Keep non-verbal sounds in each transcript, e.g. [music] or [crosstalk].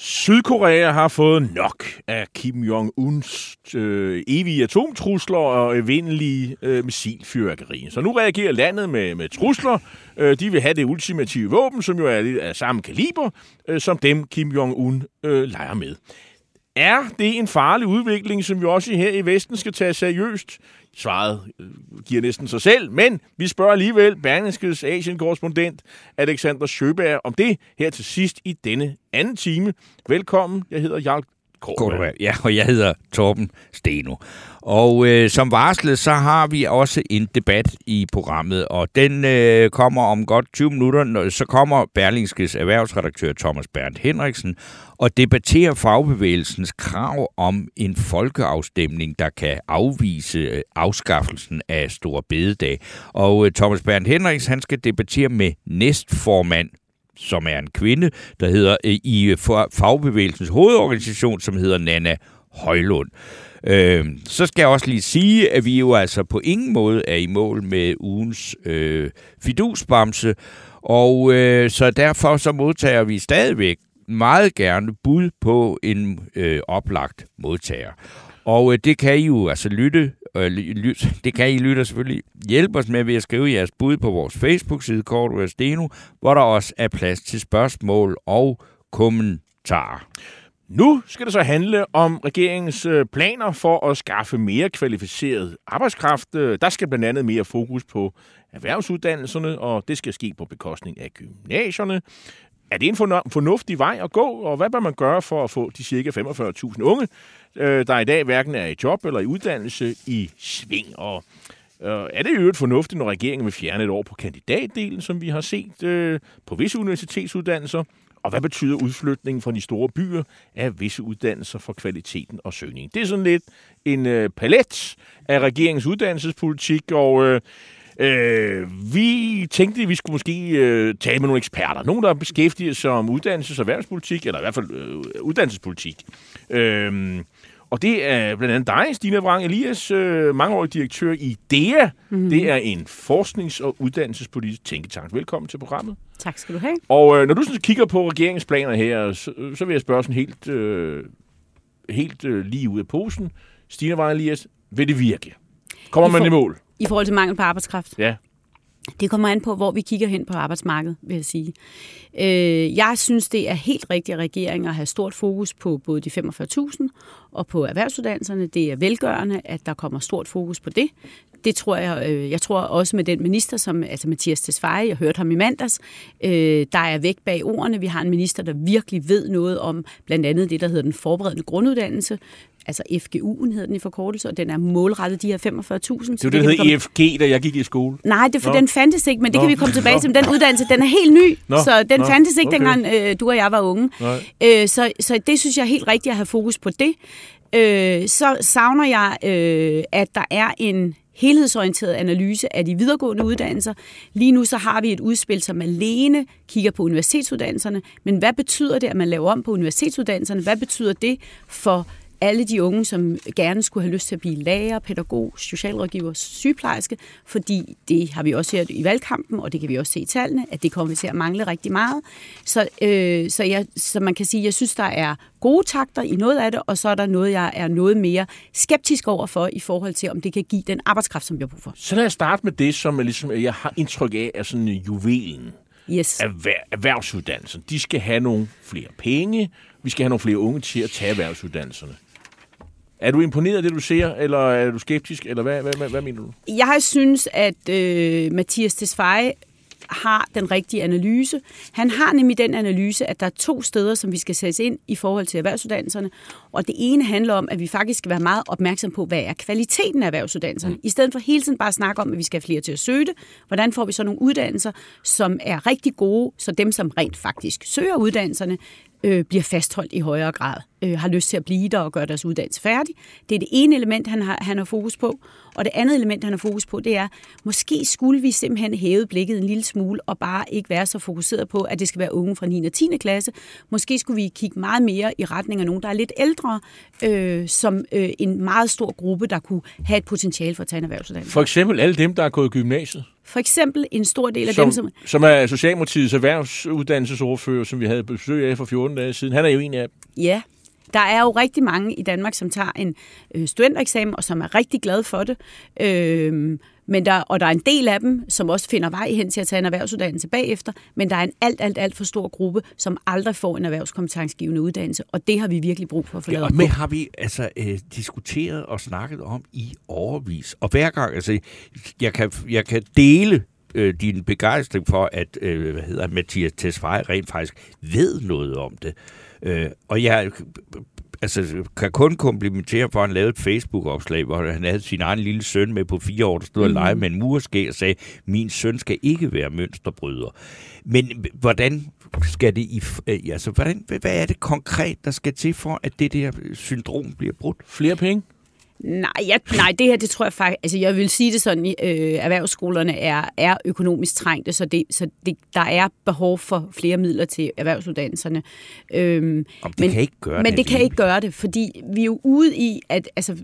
Sydkorea har fået nok af Kim Jong-uns øh, evige atomtrusler og evindelige øh, missilfyrværkeri. Så nu reagerer landet med, med trusler. Øh, de vil have det ultimative våben, som jo er af samme kaliber, øh, som dem Kim Jong-un øh, leger med. Er det en farlig udvikling, som vi også her i Vesten skal tage seriøst? Svaret øh, giver næsten sig selv, men vi spørger alligevel Berlingskes Asien-korrespondent Alexander Sjøberg om det her til sidst i denne anden time. Velkommen, jeg hedder Jarl Kortberg. Ja, og jeg hedder Torben Steno. Og øh, som varslet, så har vi også en debat i programmet, og den øh, kommer om godt 20 minutter. Så kommer Berlingskes erhvervsredaktør Thomas Berndt Henriksen og debatterer fagbevægelsens krav om en folkeafstemning, der kan afvise øh, afskaffelsen af Stor Bededag. Og øh, Thomas Berndt Henriksen, han skal debattere med næstformand som er en kvinde, der hedder øh, i øh, for- fagbevægelsens hovedorganisation, som hedder Nana Højlund. Øh, så skal jeg også lige sige, at vi jo altså på ingen måde er i mål med ugens øh, fidusbamse, og øh, så derfor så modtager vi stadigvæk meget gerne bud på en øh, oplagt modtager. Og øh, det kan I jo altså lytte, [laughs] det kan I lytte selvfølgelig hjælpe os med ved at skrive jeres bud på vores Facebook-side, Kort Steno, hvor der også er plads til spørgsmål og kommentarer. Nu skal det så handle om regeringens øh, planer for at skaffe mere kvalificeret arbejdskraft. Øh, der skal blandt andet mere fokus på erhvervsuddannelserne, og det skal ske på bekostning af gymnasierne. Er det en fornuftig vej at gå, og hvad bør man gøre for at få de cirka 45.000 unge, øh, der i dag hverken er i job eller i uddannelse, i sving? Og øh, er det i øvrigt fornuftigt, når regeringen vil fjerne et år på kandidatdelen, som vi har set øh, på visse universitetsuddannelser? Og hvad betyder udflytningen fra de store byer af visse uddannelser for kvaliteten og søgningen? Det er sådan lidt en palet af regeringens uddannelsespolitik, og øh, vi tænkte, at vi skulle måske øh, tale med nogle eksperter. Nogle, der beskæftiger sig om uddannelses- og erhvervspolitik, eller i hvert fald øh, uddannelsespolitik. Øh, og det er blandt andet dig, Stine Vrang Elias, øh, mangeårig direktør i DEA. Mm-hmm. Det er en forsknings- og uddannelsespolitisk tænketank. Velkommen til programmet. Tak skal du have. Og øh, når du sådan kigger på regeringens planer her, så, så vil jeg spørge sådan helt, øh, helt øh, lige ud af posen. Stine Vrang Elias, vil det virke? Kommer I man for- i mål? I forhold til mangel på arbejdskraft. Ja. Det kommer an på, hvor vi kigger hen på arbejdsmarkedet, vil jeg sige. Øh, jeg synes, det er helt rigtigt af regeringen at have stort fokus på både de 45.000 og på erhvervsuddannelserne. Det er velgørende, at der kommer stort fokus på det. Det tror jeg, øh, jeg tror også med den minister, som, altså Mathias Tesfaye, jeg hørte ham i mandags, øh, der er væk bag ordene. Vi har en minister, der virkelig ved noget om blandt andet det, der hedder den forberedende grunduddannelse, altså FGU'en hedder den i forkortelse, og den er målrettet de her 45.000. Det var det, der hed EFG, da jeg gik i skole. Nej, det for Nå. den fandtes ikke, men det Nå. kan vi komme tilbage Nå. til. Men den uddannelse, den er helt ny, Nå. så den Nå. fandtes ikke, Okay. dengang øh, du og jeg var unge. Øh, så, så det synes jeg er helt rigtigt at have fokus på det. Øh, så savner jeg, øh, at der er en helhedsorienteret analyse af de videregående uddannelser. Lige nu så har vi et udspil, som alene kigger på universitetsuddannelserne. Men hvad betyder det, at man laver om på universitetsuddannelserne? Hvad betyder det for alle de unge, som gerne skulle have lyst til at blive lærer, pædagog, socialrådgiver, sygeplejerske, fordi det har vi også hørt i valgkampen, og det kan vi også se i tallene, at det kommer til at mangle rigtig meget. Så, øh, så, jeg, så man kan sige, at jeg synes, der er gode takter i noget af det, og så er der noget, jeg er noget mere skeptisk over for i forhold til, om det kan give den arbejdskraft, som vi har brug for. Så lad os starte med det, som er ligesom, jeg har indtryk af, er sådan juvelen. Yes. Erhver- erhvervsuddannelsen. De skal have nogle flere penge. Vi skal have nogle flere unge til at tage erhvervsuddannelserne. Er du imponeret af det, du ser, eller er du skeptisk, eller hvad, hvad, hvad, hvad mener du? Jeg synes, at øh, Mathias Tesfaye har den rigtige analyse. Han har nemlig den analyse, at der er to steder, som vi skal sætte ind i forhold til erhvervsuddannelserne. Og det ene handler om, at vi faktisk skal være meget opmærksom på, hvad er kvaliteten af erhvervsuddannelserne. I stedet for hele tiden bare at snakke om, at vi skal have flere til at søge det. Hvordan får vi så nogle uddannelser, som er rigtig gode, så dem, som rent faktisk søger uddannelserne, øh, bliver fastholdt i højere grad, øh, har lyst til at blive der og gøre deres uddannelse færdig. Det er det ene element, han har, han har fokus på. Og det andet element, han har fokus på, det er, måske skulle vi simpelthen hæve blikket en lille smule og bare ikke være så fokuseret på, at det skal være unge fra 9. og 10. klasse. Måske skulle vi kigge meget mere i retning af nogen, der er lidt ældre, øh, som øh, en meget stor gruppe, der kunne have et potentiale for at tage en erhvervsuddannelse. For eksempel alle dem, der er gået i gymnasiet. For eksempel en stor del af som, dem, som... Som er Socialdemokratiets erhvervsuddannelsesordfører, som vi havde besøg af for 14 dage siden. Han er jo en af dem. Ja, der er jo rigtig mange i Danmark, som tager en øh, studentereksamen, og som er rigtig glade for det. Øh, men der, og der er en del af dem, som også finder vej hen til at tage en erhvervsuddannelse bagefter, men der er en alt, alt, alt for stor gruppe, som aldrig får en erhvervskompetencegivende uddannelse, og det har vi virkelig brug for at få lavet Ja, på. har vi altså øh, diskuteret og snakket om i overvis. Og hver gang, altså, jeg kan, jeg kan dele øh, din begejstring for, at øh, hvad hedder, Mathias Tesfaye rent faktisk ved noget om det. Øh, og jeg altså, kan kun komplimentere for, at han lavede et Facebook-opslag, hvor han havde sin egen lille søn med på fire år, der stod og lege med en murske og sagde, min søn skal ikke være mønsterbryder. Men hvordan skal det i, altså, hvordan, hvad er det konkret, der skal til for, at det der syndrom bliver brudt? Flere penge? Nej, jeg, nej, det her, det tror jeg faktisk, altså jeg vil sige det sådan, øh, erhvervsskolerne er, er økonomisk trængte, så, det, så det, der er behov for flere midler til erhvervsuddannelserne. Øhm, Om det kan ikke gøre men det det kan ikke gøre det, fordi vi er jo ude i, at altså,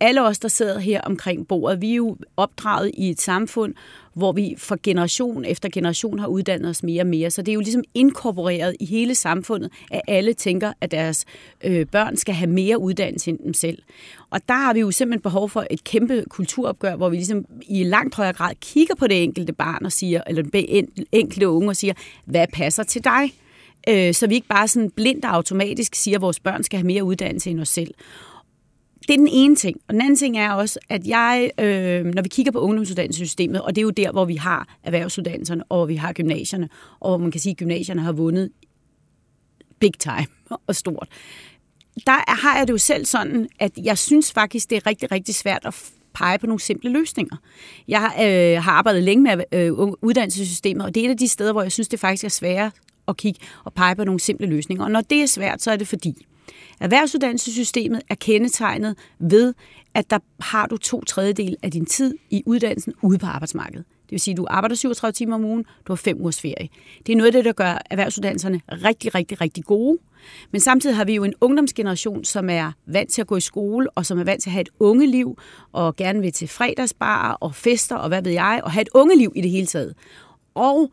alle os, der sidder her omkring bordet, vi er jo opdraget i et samfund, hvor vi for generation efter generation har uddannet os mere og mere. Så det er jo ligesom inkorporeret i hele samfundet, at alle tænker, at deres øh, børn skal have mere uddannelse end dem selv. Og der har vi jo simpelthen behov for et kæmpe kulturopgør, hvor vi ligesom i langt højere grad kigger på det enkelte barn og siger, eller den enkelte unge og siger, hvad passer til dig? Øh, så vi ikke bare sådan blindt og automatisk siger, at vores børn skal have mere uddannelse end os selv. Det er den ene ting. Og den anden ting er også, at jeg, øh, når vi kigger på ungdomsuddannelsessystemet, og det er jo der, hvor vi har erhvervsuddannelserne, og hvor vi har gymnasierne, og hvor man kan sige, at gymnasierne har vundet big time [laughs] og stort. Der har jeg det jo selv sådan, at jeg synes faktisk, det er rigtig, rigtig svært at pege på nogle simple løsninger. Jeg øh, har arbejdet længe med øh, uddannelsessystemet, og det er et af de steder, hvor jeg synes, det faktisk er sværere at kigge og pege på nogle simple løsninger. Og når det er svært, så er det fordi, erhvervsuddannelsessystemet er kendetegnet ved, at der har du to tredjedel af din tid i uddannelsen ude på arbejdsmarkedet. Det vil sige, at du arbejder 37 timer om ugen, du har fem ugers ferie. Det er noget af det, der gør erhvervsuddannelserne rigtig, rigtig, rigtig gode. Men samtidig har vi jo en ungdomsgeneration, som er vant til at gå i skole, og som er vant til at have et ungeliv, og gerne vil til fredagsbar og fester, og hvad ved jeg, og have et ungeliv i det hele taget. Og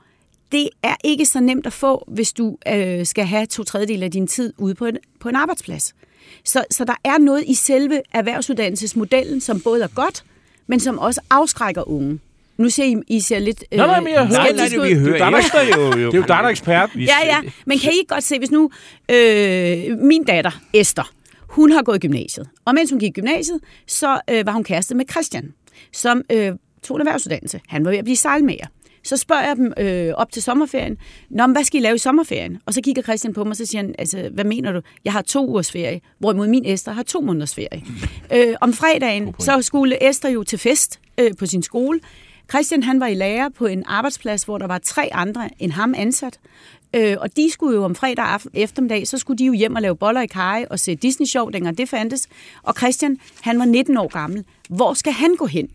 det er ikke så nemt at få, hvis du øh, skal have to tredjedel af din tid ude på en, på en arbejdsplads. Så, så der er noget i selve erhvervsuddannelsesmodellen, som både er godt, men som også afskrækker unge. Nu ser I, I ser lidt... Øh, Nej, nej, men jeg hører- Nej, nej, det vi hører. Det er dig, der- jo, jo. Er jo der er ekspert. Ja, ja, men kan I ikke godt se, hvis nu øh, min datter, Esther, hun har gået i gymnasiet, og mens hun gik i gymnasiet, så øh, var hun kæreste med Christian, som øh, tog en erhvervsuddannelse. Han var ved at blive sejlmager. Så spørger jeg dem øh, op til sommerferien, Nå, men hvad skal I lave i sommerferien? Og så kigger Christian på mig, og så siger han, altså, hvad mener du? Jeg har to ugers ferie, hvorimod min Esther har to måneders ferie. [laughs] øh, om fredagen, så skulle Esther jo til fest øh, på sin skole. Christian han var i lærer på en arbejdsplads, hvor der var tre andre end ham ansat. Øh, og de skulle jo om fredag aften, eftermiddag, så skulle de jo hjem og lave boller i kaj og se Disney-show, dengang det fandtes. Og Christian, han var 19 år gammel. Hvor skal han gå hen?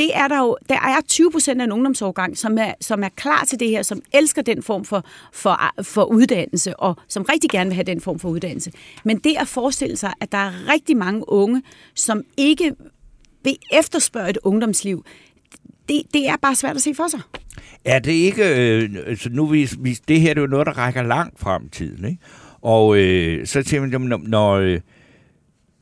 Det er der jo, der er 20 procent af en ungdomsårgang, som er, som er klar til det her, som elsker den form for, for, for uddannelse, og som rigtig gerne vil have den form for uddannelse. Men det at forestille sig, at der er rigtig mange unge, som ikke vil efterspørge et ungdomsliv, det, det er bare svært at se for sig. Er det ikke... Øh, altså nu vi, vi, det her det er jo noget, der rækker langt frem i tiden, ikke? Og øh, så tænker man, når, når øh,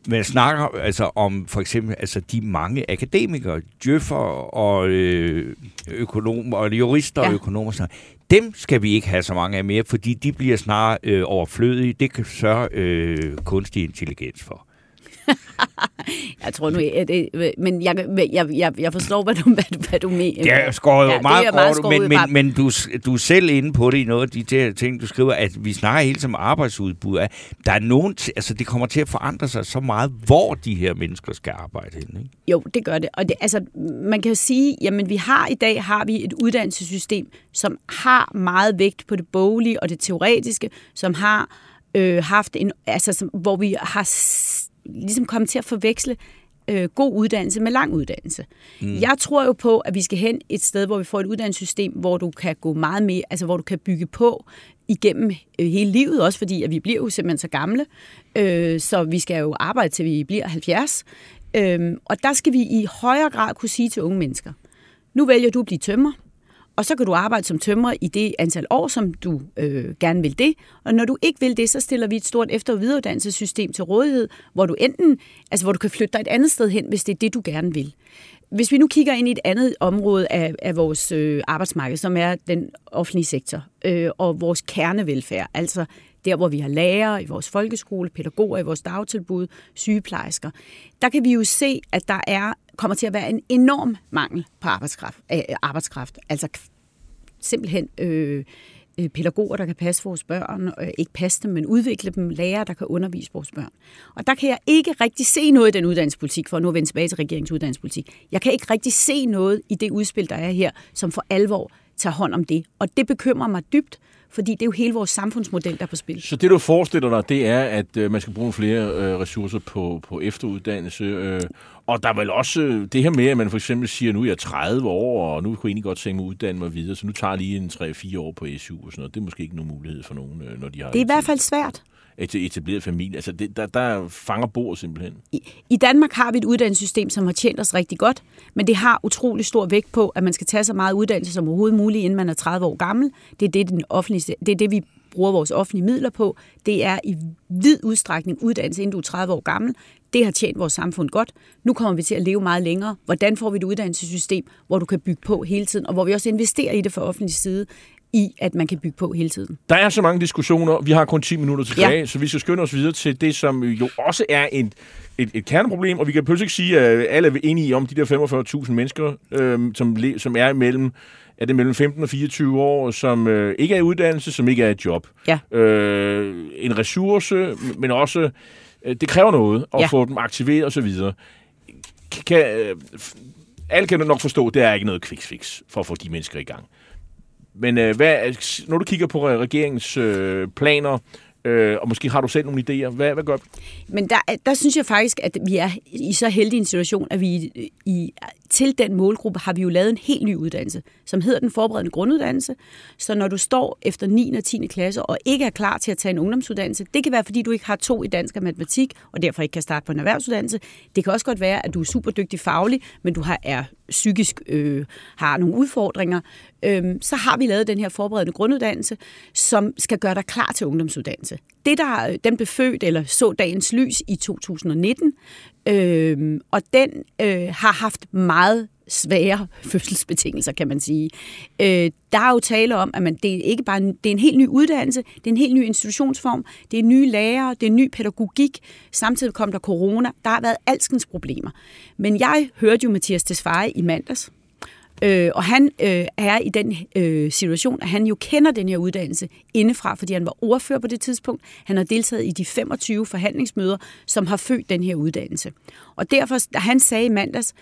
man snakker altså om for eksempel altså de mange akademikere, djøffer og øh, økonomer, og jurister ja. og økonomer, sådan, dem skal vi ikke have så mange af mere, fordi de bliver snarere øh, overflødige. Det kan sørge øh, kunstig intelligens for. [laughs] Jeg tror nu, at det, men jeg, jeg, jeg, jeg forstår, hvad du, hvad, du- hvad du mener. Det er skåret jo Ja, det meget, er meget kort, men, pap. men, men du, du er selv inde på det i noget af de der ting, du skriver, at vi snakker hele tiden om arbejdsudbud. At der er nogen, altså det kommer til at forandre sig så meget, hvor de her mennesker skal arbejde henne. Ikke? Jo, det gør det. Og det, altså, man kan jo sige, jamen vi har i dag har vi et uddannelsessystem, som har meget vægt på det boglige og det teoretiske, som har øh, haft en, altså, som, hvor vi har ligesom kommet til at forveksle øh, god uddannelse med lang uddannelse. Mm. Jeg tror jo på, at vi skal hen et sted, hvor vi får et uddannelsessystem, hvor du kan gå meget mere, altså hvor du kan bygge på igennem øh, hele livet, også fordi at vi bliver jo simpelthen så gamle, øh, så vi skal jo arbejde til vi bliver 70. Øh, og der skal vi i højere grad kunne sige til unge mennesker, nu vælger du at blive tømmer, og så kan du arbejde som tømrer i det antal år, som du øh, gerne vil det. Og når du ikke vil det, så stiller vi et stort efter- og videreuddannelsessystem til rådighed, hvor du enten, altså hvor du kan flytte dig et andet sted hen, hvis det er det, du gerne vil. Hvis vi nu kigger ind i et andet område af, af vores øh, arbejdsmarked, som er den offentlige sektor øh, og vores kernevelfærd, altså der, hvor vi har lærere i vores folkeskole, pædagoger i vores dagtilbud, sygeplejersker, der kan vi jo se, at der er kommer til at være en enorm mangel på arbejdskraft. Øh, arbejdskraft. Altså simpelthen øh, øh pædagoger, der kan passe vores børn, øh, ikke passe dem, men udvikle dem, lærere, der kan undervise vores børn. Og der kan jeg ikke rigtig se noget i den uddannelsespolitik, for nu at vende tilbage til regeringens uddannelsespolitik. Jeg kan ikke rigtig se noget i det udspil, der er her, som for alvor tager hånd om det. Og det bekymrer mig dybt, fordi det er jo hele vores samfundsmodel, der er på spil. Så det, du forestiller dig, det er, at øh, man skal bruge flere øh, ressourcer på, på efteruddannelse. Øh, og der er vel også øh, det her med, at man for eksempel siger, nu er jeg 30 år, og nu kunne jeg egentlig godt tænke mig at uddanne mig videre, så nu tager jeg lige en 3-4 år på SU og sådan noget. Det er måske ikke nogen mulighed for nogen, øh, når de har Det er i hvert fald svært et etableret familie. Altså, det, der, der fanger bordet simpelthen. I, I Danmark har vi et uddannelsessystem, som har tjent os rigtig godt, men det har utrolig stor vægt på, at man skal tage så meget uddannelse som overhovedet muligt, inden man er 30 år gammel. Det er det, den offentlige, det, er det vi bruger vores offentlige midler på. Det er i vid udstrækning uddannelse, inden du er 30 år gammel. Det har tjent vores samfund godt. Nu kommer vi til at leve meget længere. Hvordan får vi et uddannelsessystem, hvor du kan bygge på hele tiden, og hvor vi også investerer i det fra offentlig side, i at man kan bygge på hele tiden. Der er så mange diskussioner. Vi har kun 10 minutter tilbage, Ja. så vi skal skynde os videre til det, som jo også er en, et, et kerneproblem, og vi kan pludselig ikke sige, at alle er enige om de der 45.000 mennesker, øh, som, som er imellem er det mellem 15 og 24 år, som øh, ikke er i uddannelse, som ikke er i job. Ja. Øh, en ressource, men også, øh, det kræver noget at Ja. få dem aktiveret osv. Kan, øh, alle kan nok forstå, at det er ikke noget quick fix for at få de mennesker i gang. Men øh, hvad, når du kigger på regeringens øh, planer, øh, og måske har du selv nogle idéer, hvad, hvad gør vi? Men der, der synes jeg faktisk, at vi er i så heldig en situation, at vi i, til den målgruppe har vi jo lavet en helt ny uddannelse, som hedder den forberedende grunduddannelse. Så når du står efter 9. og 10. klasse og ikke er klar til at tage en ungdomsuddannelse, det kan være, fordi du ikke har to i dansk og matematik, og derfor ikke kan starte på en erhvervsuddannelse. Det kan også godt være, at du er super dygtig faglig, men du har, er psykisk øh, har nogle udfordringer. Øhm, så har vi lavet den her forberedende grunduddannelse, som skal gøre dig klar til ungdomsuddannelse. Det der, den blev født eller så dagens lys i 2019, øh, og den øh, har haft meget svære [laughs] fødselsbetingelser, kan man sige. Øh, der er jo tale om, at man, det er ikke bare en, det er en helt ny uddannelse, det er en helt ny institutionsform, det er nye lærere, det er ny pædagogik, samtidig kom der corona, der har været alskens problemer. Men jeg hørte jo Mathias Tesfaye i mandags, Øh, og han øh, er i den øh, situation, at han jo kender den her uddannelse indefra, fordi han var ordfører på det tidspunkt. Han har deltaget i de 25 forhandlingsmøder, som har født den her uddannelse. Og derfor, da han sagde i mandags,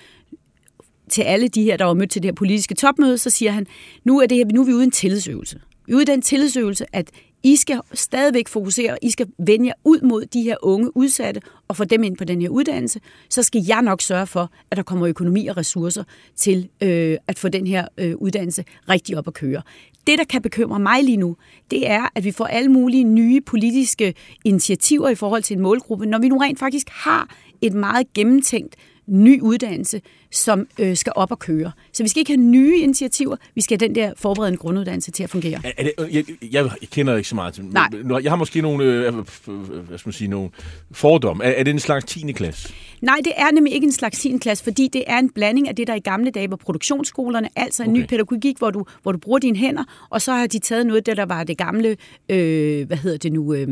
til alle de her, der var mødt til det her politiske topmøde, så siger han, nu er, det her, nu er vi ude i en tillidsøvelse. Vi er ude i den tillidsøvelse, at i skal stadigvæk fokusere, I skal vende jer ud mod de her unge udsatte og få dem ind på den her uddannelse. Så skal jeg nok sørge for, at der kommer økonomi og ressourcer til øh, at få den her øh, uddannelse rigtig op at køre. Det, der kan bekymre mig lige nu, det er, at vi får alle mulige nye politiske initiativer i forhold til en målgruppe, når vi nu rent faktisk har et meget gennemtænkt ny uddannelse, som øh, skal op og køre. Så vi skal ikke have nye initiativer, vi skal have den der forberedende grunduddannelse til at fungere. Er, er det, jeg, jeg, jeg kender ikke så meget til Nej. Jeg har måske nogle, øh, øh, hvad skal man sige, nogle fordomme. Er, er det en slags 10. klasse? Nej, det er nemlig ikke en slags 10. klasse, fordi det er en blanding af det, der i gamle dage var produktionsskolerne, altså en okay. ny pædagogik, hvor du, hvor du bruger dine hænder, og så har de taget noget af det, der var det gamle, øh, hvad hedder det nu, øh,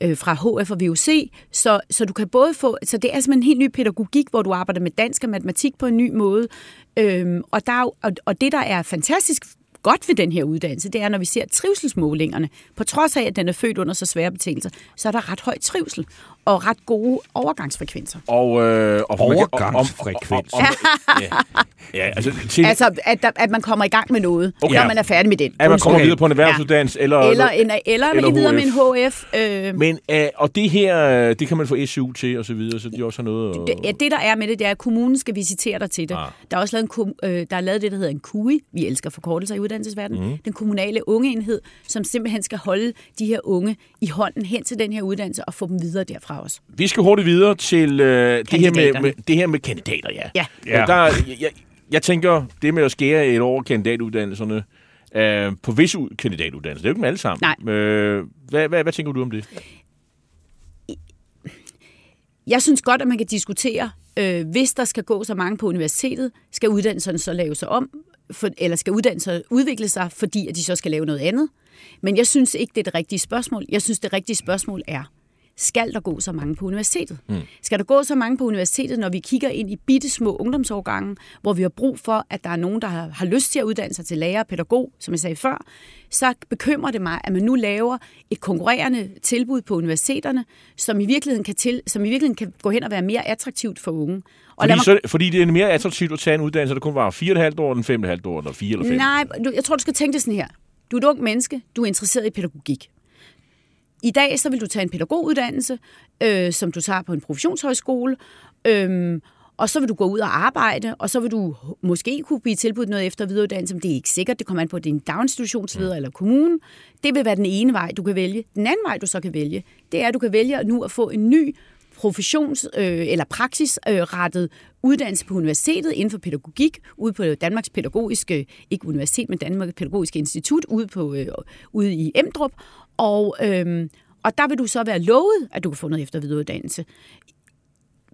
øh, fra HF og VUC, så, så du kan både få, så det er simpelthen en helt ny pædagogik, hvor du arbejder med dansk og matematik på en ny måde, øhm, og, der og, og det, der er fantastisk godt ved den her uddannelse, det er, når vi ser trivselsmålingerne, på trods af, at den er født under så svære betingelser, så er der ret høj trivsel og ret gode overgangsfrekvenser. Og, øh, og man kan- Overgangsfrekvens. og- og- og- ja, ja, altså, til, altså, at, der, at man kommer i gang med noget, Okay. når man er færdig med den. at man kommer Okay. videre på en erhvervsuddannelse, eller, Eller, en, eller, eller eller videre med en HF. HF. Øh, Men, øh, og det her, øh, det kan man få SU til, og så videre, så de også har noget... det, ja, det, der er med det, det er, at kommunen skal visitere dig til det. Ah. Der er også lavet, en, øh, der er lavet det, der hedder en KUI. Vi elsker forkortelser i uddannelsesverdenen. Mm. Den kommunale ungeenhed, som simpelthen skal holde de her unge i hånden hen til den her uddannelse og få dem videre derfra også. Vi skal hurtigt videre til øh, det, her med, med, det her med kandidater, ja. Ja. ja. Der, jeg, jeg, jeg tænker, det med at skære et år kandidatuddannelserne øh, på visse ud- kandidatuddannelser, det er jo ikke dem alle sammen. Nej. Øh, hvad, hvad, hvad tænker du om det? Jeg synes godt, at man kan diskutere, øh, hvis der skal gå så mange på universitetet, skal uddannelserne så lave sig om, for, eller skal uddannelser udvikle sig, fordi at de så skal lave noget andet. Men jeg synes ikke, det er det rigtige spørgsmål. Jeg synes, det rigtige spørgsmål er, skal der gå så mange på universitetet? Mm. Skal der gå så mange på universitetet, når vi kigger ind i bitte små ungdomsårgange, hvor vi har brug for, at der er nogen, der har, har lyst til at uddanne sig til lærer og pædagog, som jeg sagde før, så bekymrer det mig, at man nu laver et konkurrerende tilbud på universiteterne, som i virkeligheden kan, til, som i virkeligheden kan gå hen og være mere attraktivt for unge. Og Fordi, mig- så, fordi det er mere attraktivt at tage en uddannelse, der kun var 4,5 år, end 5,5 år, eller 4 eller 5. Nej, du, jeg tror, du skal tænke det sådan her. Du er et ung menneske, du er interesseret i pædagogik. I dag så vil du tage en pædagoguddannelse, øh, som du tager på en professionshøjskole, øh, og så vil du gå ud og arbejde, og så vil du måske kunne blive tilbudt noget efter videreuddannelse, men det er ikke sikkert, det kommer an på, en daginstitutionsleder eller kommune. Det vil være den ene vej, du kan vælge. Den anden vej, du så kan vælge, det er, at du kan vælge nu at få en ny professions- øh, eller praksisrettet uddannelse på universitetet inden for pædagogik, ude på Danmarks Pædagogiske, ikke universitet, men Danmarks Pædagogiske Institut, ude, på, øh, ude i Emdrup. Og, øhm, og der vil du så være lovet, at du kan få noget efter videreuddannelse.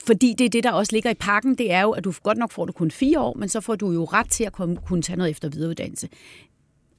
Fordi det er det, der også ligger i pakken, det er jo, at du godt nok får du kun fire år, men så får du jo ret til at komme, kunne tage noget efter videreuddannelse.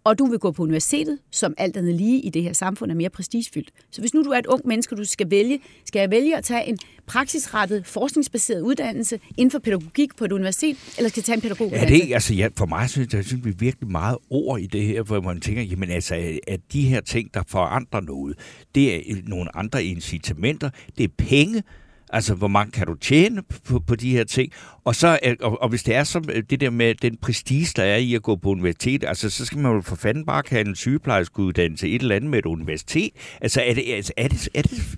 Og du vil gå på universitetet, som alt andet lige i det her samfund er mere prestigefyldt. Så hvis nu du er et ung menneske, du skal vælge, skal jeg vælge at tage en praksisrettet, forskningsbaseret uddannelse inden for pædagogik på et universitet, eller skal jeg tage en Ja, pædagoguddannelse? det, altså, ja, for mig synes jeg, synes vi virkelig meget ord i det her, hvor man tænker, jamen altså, at de her ting, der forandrer noget, det er nogle andre incitamenter, det er penge, Altså, hvor mange kan du tjene på, på de her ting? Og, så, øh, og, og hvis det er som øh, det der med den prestige, der er i at gå på universitet, altså, så skal man jo for fanden bare have en sygeplejerskeuddannelse et eller andet med et universitet. Altså, er det, altså, er det, er det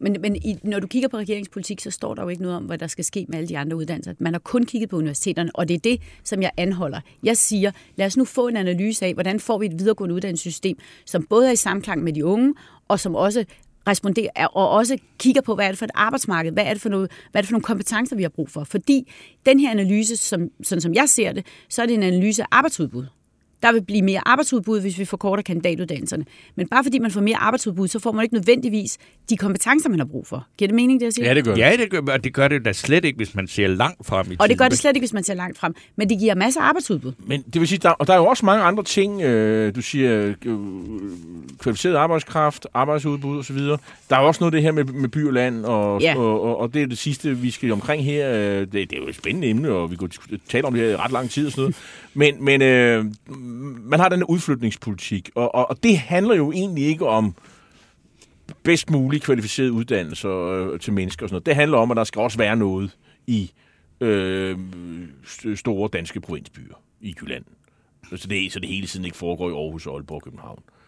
Men, men i, når du kigger på regeringspolitik, så står der jo ikke noget om, hvad der skal ske med alle de andre uddannelser. Man har kun kigget på universiteterne, og det er det, som jeg anholder. Jeg siger, lad os nu få en analyse af, hvordan får vi et videregående uddannelsessystem, som både er i samklang med de unge, og som også responderer, og også kigger på, hvad er det for et arbejdsmarked, hvad er det for, noget, hvad er det for nogle kompetencer, vi har brug for. Fordi den her analyse, som, sådan som jeg ser det, så er det en analyse af arbejdsudbud. Der vil blive mere arbejdsudbud, hvis vi forkorter kandidatuddannelserne. Men bare fordi man får mere arbejdsudbud, så får man ikke nødvendigvis de kompetencer, man har brug for. Giver det mening, det jeg siger? Ja, det gør det. Ja, det gør, og det gør det da slet ikke, hvis man ser langt frem i Og det gør det slet ikke, hvis man ser langt frem. Men det giver masser af arbejdsudbud. Men det vil sige, der, og der er jo også mange andre ting, øh, du siger, øh, kvalificeret arbejdskraft, arbejdsudbud osv. Der er også noget af det her med, med by og land, og, Ja. og, og, og det er det sidste, vi skal omkring her. Øh, Det, det er jo et spændende emne, og vi kunne tale om det her i ret lang tid og sådan noget. Men, men øh, man har den her udflytningspolitik, og, og, og det handler jo egentlig ikke om bedst mulig kvalificeret uddannelse øh, til mennesker og sådan noget. Det handler om, at der skal også være noget i øh, store danske provinsbyer i Jylland. Så det, så det hele tiden ikke foregår i Aarhus, Aalborg og København. Øh,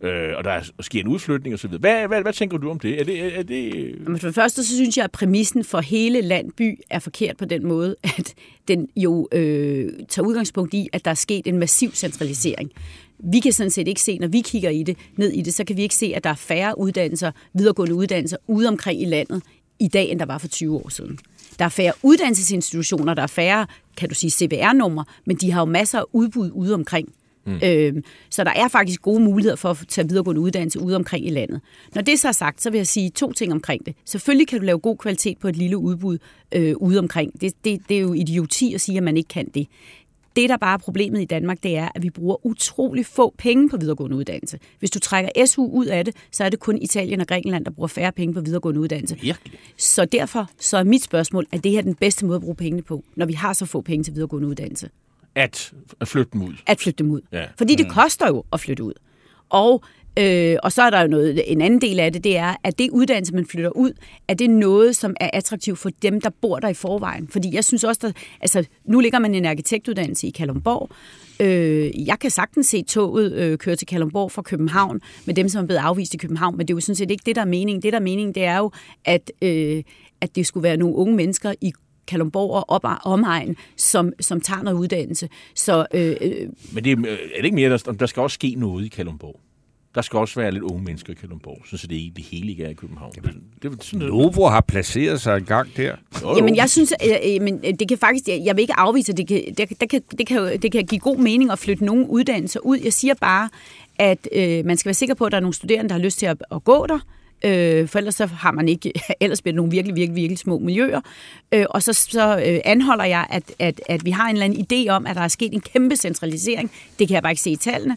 øh, og der sker en udflytning og så videre. Hvad, hvad, hvad tænker du om det? Er det, er det Men for det første, så synes jeg, at præmissen for hele landby er forkert på den måde, [laughs] at den jo øh, tager udgangspunkt i, at der er sket en massiv centralisering. Vi kan sådan set ikke se, når vi kigger i det, ned i det, så kan vi ikke se, at der er færre uddannelser, videregående uddannelser ude omkring i landet i dag, end der var for 20 år siden. Der er færre uddannelsesinstitutioner, der er færre, kan du sige, CBR-numre, men de har jo masser af udbud ude omkring. Mm. Øhm, så der er faktisk gode muligheder for at tage videregående uddannelse ude omkring i landet. Når det så er sagt, så vil jeg sige to ting omkring det. Selvfølgelig kan du lave god kvalitet på et lille udbud øh, ude omkring. Det, det, det er jo idioti at sige, at man ikke kan det. Det, der bare er problemet i Danmark, det er, at vi bruger utrolig få penge på videregående uddannelse. Hvis du trækker SU ud af det, så er det kun Italien og Grækenland, der bruger færre penge på videregående uddannelse. virkelig? Så derfor så er mit spørgsmål, er det her den bedste måde at bruge pengene på, når vi har så få penge til videregående uddannelse? At, at flytte dem ud. at flytte dem ud. Ja. Fordi det koster jo at flytte ud. Og, øh, og så er der jo noget, en anden del af det, det er, at det uddannelse, man flytter ud, er det noget, som er attraktivt for dem, der bor der i forvejen. Fordi jeg synes også, der, altså nu ligger man en arkitektuddannelse i Kalundborg. Øh, jeg kan sagtens se toget øh, køre til Kalundborg fra København med dem, som er blevet afvist i København, men det er jo sådan set ikke det, der er meningen. Det, der er meningen, det er jo, at, øh, at det skulle være nogle unge mennesker i Kalundborg og op omegn, som, som tager noget uddannelse. Så øh, øh, Men det er, er det ikke mere, der, der skal også ske noget i Kalundborg. Der skal også være lidt unge mennesker i Kalundborg, så det, ikke, det hele ikke er i København. Det, det, det, sådan, Novo har placeret sig en gang der. Jo, jo. Jamen, jeg synes, øh, øh, men det kan faktisk, jeg, jeg vil ikke afvise, at det kan, det, det, kan, det, kan, det kan give god mening at flytte nogle uddannelser ud. Jeg siger bare, at øh, man skal være sikker på, at der er nogle studerende, der har lyst til at, at gå der, Øh, for ellers så har man ikke, [laughs] ellers bliver det nogle virkelig, virkelig, virkelig små miljøer. Øh, og så, så øh, anholder jeg, at, at, at vi har en eller anden idé om, at der er sket en kæmpe centralisering. Det kan jeg bare ikke se i tallene.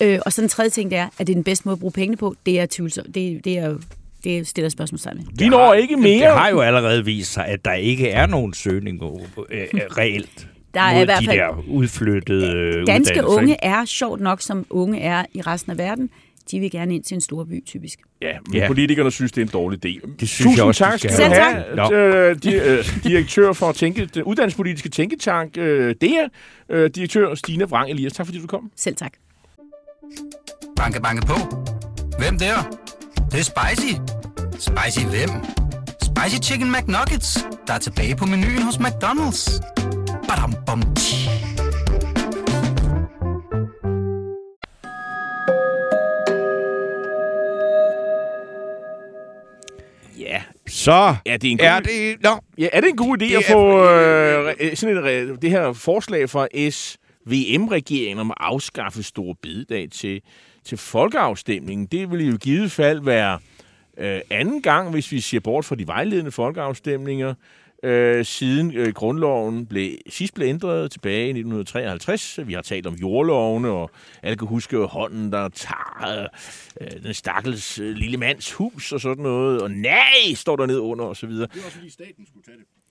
Øh, og så den tredje ting, det er, at det er den bedste måde at bruge pengene på. Det er tvivlsomt. Det, det er det stiller spørgsmålstegn ved. Vi når ikke mere. Det har jo allerede vist sig, at der ikke er nogen søgning øh, reelt. Der er i hvert de fald- der udflyttede øh, Danske unge ikke? er sjovt nok, som unge er i resten af verden. De vil gerne ind til en stor by, typisk. Ja, men Ja. politikerne synes, det er en dårlig idé. Det synes Tusind jeg også, de tak skal du have. have, øh, di, øh, direktør for tænke, den uddannelsespolitiske tænketank, øh, DEA, øh, direktør Stine Vrang Elias. Tak fordi du kom. Selv tak. Banke, banke på. Hvem der? Det, er spicy. Spicy hvem? Spicy Chicken McNuggets, der er tilbage på menuen hos McDonald's. Badum, bom. Ja, Så Ja, det er en god er det... Nå, Ja, er det en god idé Det at er- få øh, re- sådan et, det her forslag fra SVM-regeringen om at afskaffe store bededag til, til folkeafstemningen? Det vil jo i givet fald være øh, anden gang, hvis vi ser bort fra de vejledende folkeafstemninger, øh, siden øh, grundloven blev, sidst blev ændret tilbage i 1953. Vi har talt om jordlovene, og alle kan huske hånden, der tager øh, den stakkels øh, lille mands hus og sådan noget. Og nej, står der ned under og så videre.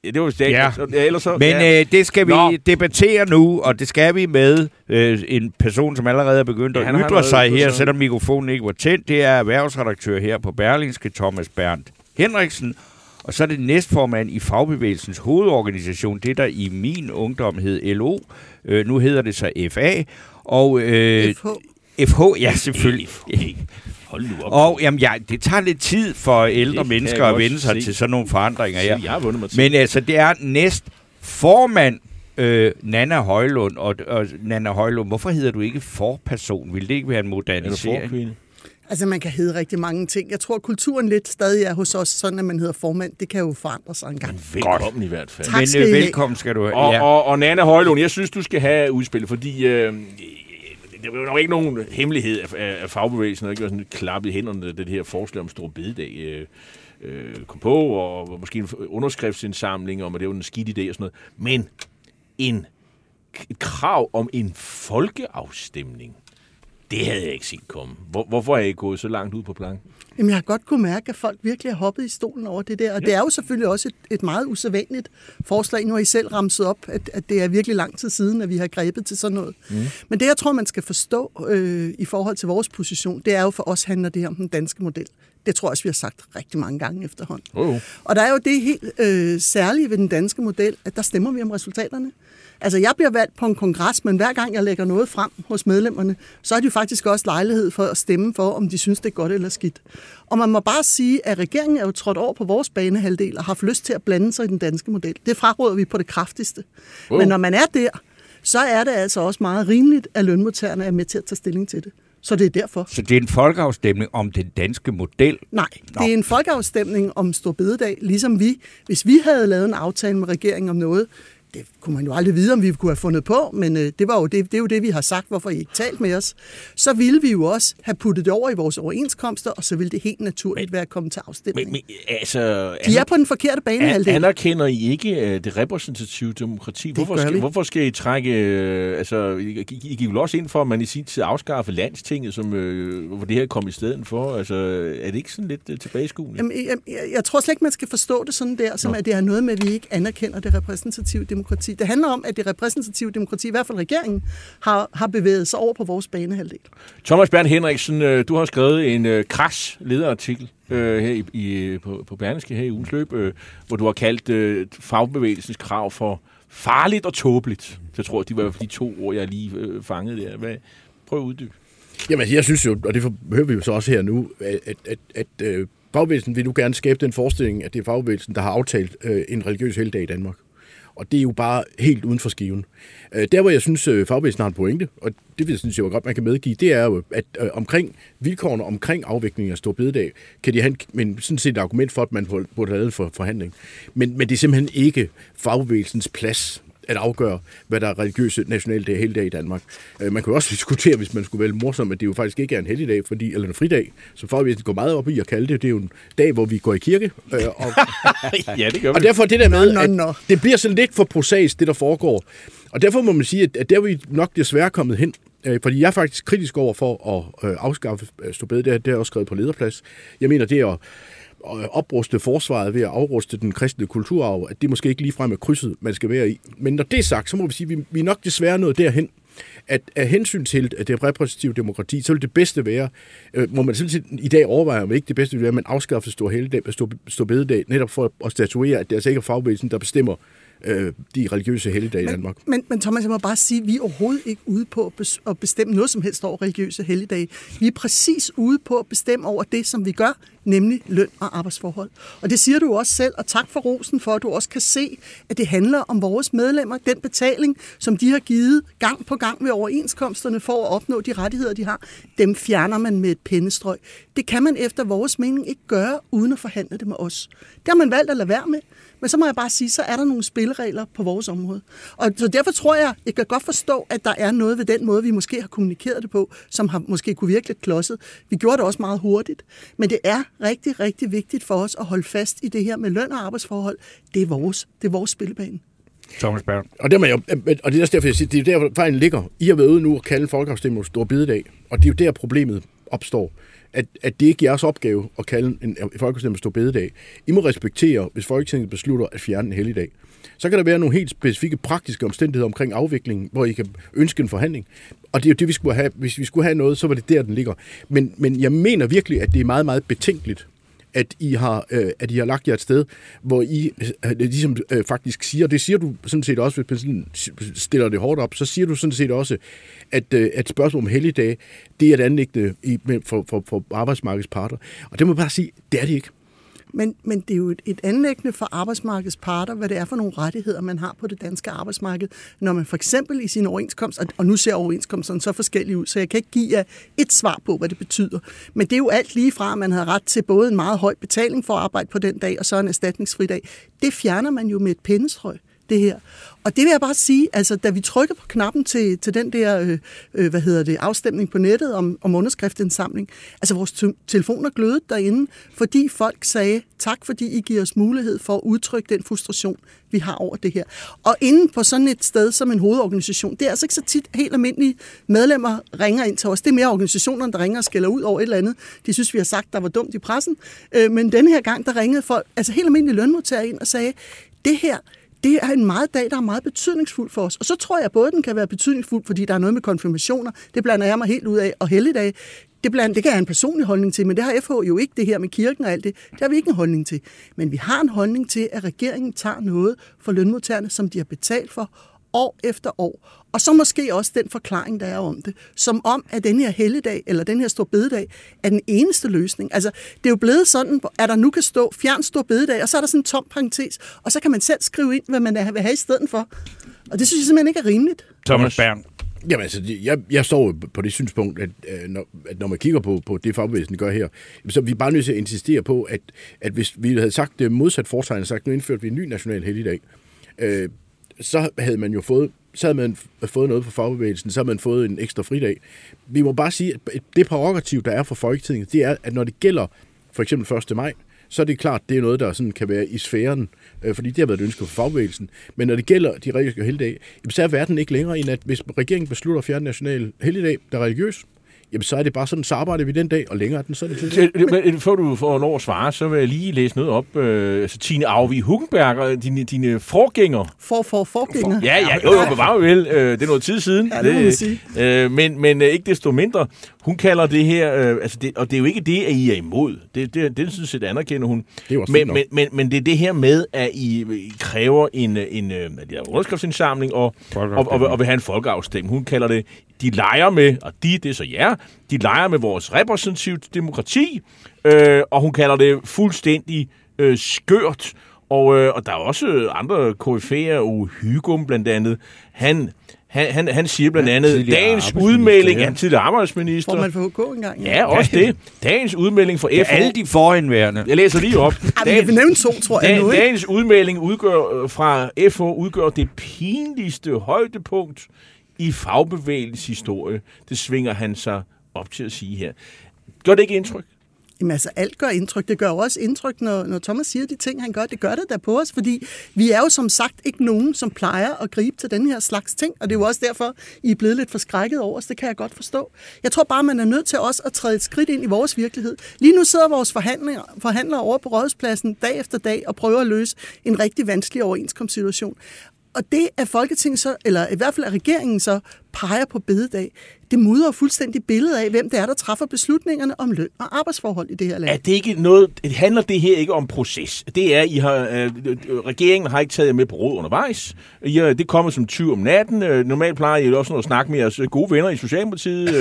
Ja, det var staten. Ja. Ja. Ellers så, men ja. øh, det skal vi Nå. debattere nu, og det skal vi med øh, en person, som allerede er begyndt Ja, at ytre allerede sig her, selvom mikrofonen ikke var tændt. Det er erhvervsredaktør her på Berlingske, Thomas Berndt Henriksen. Og så er det næstformand i Fagbevægelsens hovedorganisation, det der i min ungdom hed LO. Øh, nu hedder det så FA. Og, øh, FH. FH, ja selvfølgelig. Hold nu op. Og jamen, ja, det tager lidt tid for ældre kan mennesker at vende sig se. til sådan nogle forandringer. Ja. Jeg har vundet mig til. Men altså, det er næst formand øh, Nana Højlund. Og, og Nana Højlund, hvorfor hedder du ikke forperson? Vil det ikke være en er du modernisering? forkvinde? Altså, man kan hedde rigtig mange ting. Jeg tror, at kulturen lidt stadig er hos os, sådan at man hedder formand. Det kan jo forandre sig en gang. Velkommen i hvert fald. Tak. Men skal øh, velkommen skal du have. Og, ja. og, og Nana Højlund, jeg synes, du skal have udspillet, fordi øh, det er jo nok ikke nogen hemmelighed af, af, af fagbevægelsen, der ikke var sådan klappet i hænderne, da det her forslag om stor bededag øh, øh, kom på, og måske en underskriftsindsamling om, at det var en skidt idé og sådan noget. Men en, et krav om en folkeafstemning, det havde jeg ikke set komme. Hvor, hvorfor er I gået så langt ud på planken? Jamen, jeg har godt kunne mærke, at folk virkelig har hoppet i stolen over det der. Og det er jo selvfølgelig også et, et meget usædvanligt forslag. Nu har I selv ramset op, at, at det er virkelig lang tid siden, at vi har grebet til sådan noget. Mm. Men det, jeg tror, man skal forstå øh, i forhold til vores position, det er jo for os handler det her om den danske model. Det tror jeg også, vi har sagt rigtig mange gange efterhånden. Oh, oh. Og der er jo det helt øh, særlige ved den danske model, at der stemmer vi om resultaterne. Altså, jeg bliver valgt på en kongres, men hver gang jeg lægger noget frem hos medlemmerne, så er de jo faktisk også lejlighed for at stemme for, om de synes, det er godt eller skidt. Og man må bare sige, at regeringen er jo trådt over på vores banehalvdel og har haft lyst til at blande sig i den danske model. Det fraråder vi på det kraftigste. Wow. Men når man er der, så er det altså også meget rimeligt, at lønmodtagerne er med til at tage stilling til det. Så det er derfor. Så det er en folkeafstemning om den danske model. Nej, Nå. det er en folkeafstemning om Stor Bededag, ligesom vi, hvis vi havde lavet en aftale med regeringen om noget, det kunne man jo aldrig vide, om vi kunne have fundet på, men øh, det, var jo det, det er jo det, vi har sagt, hvorfor I ikke talt med os. Så ville vi jo også have puttet det over i vores overenskomster, og så ville det helt naturligt være kommet til afstemning. Men, men altså... De er på den forkerte banehalvdel. An- anerkender I ikke uh, det repræsentative demokrati? Hvorfor gør skal, vi. hvorfor skal I trække... Uh, altså, I, I, gik jo også ind for, at man i sin tid afskaffe landstinget, som, uh, hvor det her kom i stedet for. Altså, er det ikke sådan lidt uh, tilbageskuende? Jamen, jeg, jeg, jeg tror slet ikke, man skal forstå det sådan der, som at det har noget med, at vi ikke anerkender det repræsentative demokrati. Demokrati. Det handler om, at det repræsentative demokrati, i hvert fald regeringen, har, har bevæget sig over på vores banehalvdel. Thomas Bernd Henriksen, øh, du har skrevet en øh, kras lederartikel øh, her i, i, på, på Berlingske her i ugens løb, øh, hvor du har kaldt øh, fagbevægelsens krav for farligt og tåbeligt. Jeg tror, de var de to ord, jeg lige øh, fangede der. Hvad, prøv at uddybe. Jamen, jeg synes jo, og det hører vi jo så også her nu, at, at, at, at øh, fagbevægelsen vil nu gerne skabe den forestilling, at det er fagbevægelsen, der har aftalt øh, en religiøs helgdag i Danmark. Og det er jo bare helt uden for skiven. Øh, der, hvor jeg synes, øh, fagbevægelsen har en pointe, og det vil jeg synes jeg jo godt, man kan medgive, det er jo, at øh, omkring vilkårene omkring afviklingen af Stor Bededag, kan de have en, men sådan set et argument for, at man burde have lavet for forhandling. Men, men det er simpelthen ikke fagbevægelsens plads at afgøre, hvad der er religiøse nationaldag hele dag i Danmark. Øh, man kan jo også [laughs] diskutere, hvis man skulle vælge morsomt, at det jo faktisk ikke er en helligdag, fordi, eller en fridag, så får vi går meget op i at kalde det. Det er jo en dag, hvor vi går i kirke. Øh, og, [laughs] ja, det gør vi. Og derfor det der med, at det bliver så lidt for prosaisk, det der foregår. Og derfor må man sige, at der er vi nok desværre kommet hen, øh, fordi jeg er faktisk kritisk over for at afskaffe Stobede. Det, det har jeg også skrevet på lederplads. Jeg mener, det er at opruste forsvaret ved at afruste den kristne kulturarv, at det måske ikke lige frem er krydset, man skal være i. Men når det er sagt, så må vi sige, at vi, vi er nok desværre nået derhen, at af hensyn til det repræsentative demokrati, så vil det bedste være, øh, må man simpelthen i dag overveje, om ikke det bedste vil være, at man afskaffer stor, heldag, stor, stor bededag, netop for at statuere, at det altså ikke er fagbevægelsen, der bestemmer, øh, de religiøse helligdage i Danmark. Men, men Thomas, jeg må bare sige, at vi er overhovedet ikke ude på at bestemme noget som helst over religiøse helligdage. Vi er præcis ude på at bestemme over det, som vi gør, nemlig løn og arbejdsforhold. Og det siger du også selv, og tak for rosen for, at du også kan se, at det handler om vores medlemmer, den betaling, som de har givet gang på gang ved overenskomsterne for at opnå de rettigheder, de har, dem fjerner man med et pennestrøg. Det kan man efter vores mening ikke gøre, uden at forhandle det med os. Det har man valgt at lade være med. Men så må jeg bare sige, så er der nogle spilleregler på vores område. Og så derfor tror jeg, jeg kan godt forstå, at der er noget ved den måde, vi måske har kommunikeret det på, som har måske kunne virke lidt klodset. Vi gjorde det også meget hurtigt. Men det er rigtig, rigtig vigtigt for os at holde fast i det her med løn og arbejdsforhold. Det er vores, det er vores spillebane. Thomas Berg. Og det, er jo, og det er også derfor, jeg siger, det er der, fejlen ligger. I har været ude nu og kalde folkeafstemning stor bidedag, og det er jo der, problemet opstår at, at det ikke er jeres opgave at kalde en folkeafstemning stor bededag. I må respektere, hvis Folketinget beslutter at fjerne en helligdag. Så kan der være nogle helt specifikke praktiske omstændigheder omkring afviklingen, hvor I kan ønske en forhandling. Og det er jo det, vi skulle have. Hvis vi skulle have noget, så var det der, den ligger. Men, men jeg mener virkelig, at det er meget, meget betænkeligt, at I har, øh, at I har lagt jer et sted, hvor I øh, ligesom øh, faktisk siger, det siger du sådan set også, hvis man stiller det hårdt op, så siger du sådan set også, at, øh, at spørgsmål om helligdage, det er et anlægte i, for, for, for arbejdsmarkedets parter. Og det må jeg bare sige, det er det ikke. Men, men det er jo et, et anlæggende for arbejdsmarkedets parter, hvad det er for nogle rettigheder, man har på det danske arbejdsmarked, når man for eksempel i sin overenskomst, og nu ser overenskomsterne så forskellige ud, så jeg kan ikke give jer et svar på, hvad det betyder. Men det er jo alt lige fra, at man har ret til både en meget høj betaling for at arbejde på den dag, og så en erstatningsfri dag. Det fjerner man jo med et pindestrøg det her. Og det vil jeg bare sige, altså da vi trykker på knappen til, til den der, øh, øh, hvad hedder det, afstemning på nettet om, om underskriftindsamling, altså vores telefoner glødede derinde, fordi folk sagde, tak fordi I giver os mulighed for at udtrykke den frustration, vi har over det her. Og inden på sådan et sted som en hovedorganisation, det er altså ikke så tit helt almindelige medlemmer ringer ind til os. Det er mere organisationerne, der ringer og skælder ud over et eller andet. De synes, vi har sagt, der var dumt i pressen. Øh, men denne her gang, der ringede folk, altså helt almindelige lønmodtagere ind og sagde, det her, det er en meget dag, der er meget betydningsfuld for os. Og så tror jeg både, den kan være betydningsfuld, fordi der er noget med konfirmationer. Det blander jeg mig helt ud af. Og helligdag, det, blandt, det kan jeg have en personlig holdning til, men det har FH jo ikke, det her med kirken og alt det. Det har vi ikke en holdning til. Men vi har en holdning til, at regeringen tager noget for lønmodtagerne, som de har betalt for, år efter år. Og så måske også den forklaring, der er om det. Som om, at den her helligdag, eller den her stor bededag, er den eneste løsning. Altså, det er jo blevet sådan, at der nu kan stå fjern stor bededag, og så er der sådan en tom parentes, og så kan man selv skrive ind, hvad man vil have i stedet for. Og det synes jeg simpelthen ikke er rimeligt. Thomas Bern. Jamen altså, jeg, jeg står på det synspunkt, at, øh, når, at når man kigger på, på det fagbevægelsen gør her, så er vi bare nødt til at insistere på, at, at hvis vi havde sagt det modsat foretegn, sagt, nu indførte vi en ny national helligdag, øh, så havde man jo fået så havde man fået noget for fagbevægelsen, så havde man fået en ekstra fridag. Vi må bare sige, at det prerogativ, der er for Folketinget, det er, at når det gælder for eksempel 1. maj, så er det klart, det er noget, der sådan kan være i sfæren, øh, fordi det har været et ønske for fagbevægelsen. Men når det gælder de religiøse helligdage, så er verden ikke længere end, at hvis regeringen beslutter at fjerne national helligdag, der er religiøs, jamen så er det bare sådan, så arbejder vi den dag, og længere er den, så er det til. Så, men Før du får lov at svare, så vil jeg lige læse noget op. Øh, altså, Tine Auvi Hugenberger, dine, dine forgænger. For, for, forgænger. Ja, ja, jo, jo, bevar vel. Øh, det er noget tid siden. Ja, det må man sige. Øh, men, men øh, ikke desto mindre, hun kalder det her, øh, altså det, og det er jo ikke det, at I er imod. Det, det, det synes jeg, anerkender hun. Det er men, men, men, men det er det her med, at I, I kræver en, en, øh, det er, underskriftsindsamling og, og, og, og, og vil have en folkeafstemning. Hun kalder det, de leger med, og de, det er så jer, de leger med vores repræsentativt demokrati, øh, og hun kalder det fuldstændig øh, skørt. Og, øh, og der er også andre KF'er, Hygum blandt andet. Han, han, han, han siger blandt andet, tidligere dagens udmelding ja. af tidligere arbejdsminister. Får man for HK engang? Ja, også det. Dagens udmelding for Ja, FH. alle de forhenværende. Jeg læser lige op. [laughs] Ej, men jeg vil nævne to, tror jeg ikke? dagens udmelding udgør, øh, fra FH udgør det pinligste højdepunkt i fagbevægelsens historie. Det svinger han sig op til at sige her. Gør det ikke indtryk? Jamen altså, alt gør indtryk. Det gør jo også indtryk, når, når Thomas siger de ting, han gør. Det gør det der på os, fordi vi er jo som sagt ikke nogen, som plejer at gribe til den her slags ting, og det er jo også derfor, I er blevet lidt forskrækket over os. Det kan jeg godt forstå. Jeg tror bare, man er nødt til også at træde et skridt ind i vores virkelighed. Lige nu sidder vores forhandlere, forhandlere over på rådspladsen dag efter dag og prøver at løse en rigtig vanskelig overenskomstsituation. Og det, at Folketinget så, eller i hvert fald at regeringen så peger på bededag, det mudrer fuldstændig billedet af, hvem det er, der træffer beslutningerne om løn og arbejdsforhold i det her land. Er det ikke noget, det handler det her ikke om proces? Det er, I har, øh, øh regeringen har ikke taget jer med på råd undervejs. I har, det kommer som 20 om natten. Øh, normalt plejer I også at snakke med jeres øh, gode venner i Socialdemokratiet,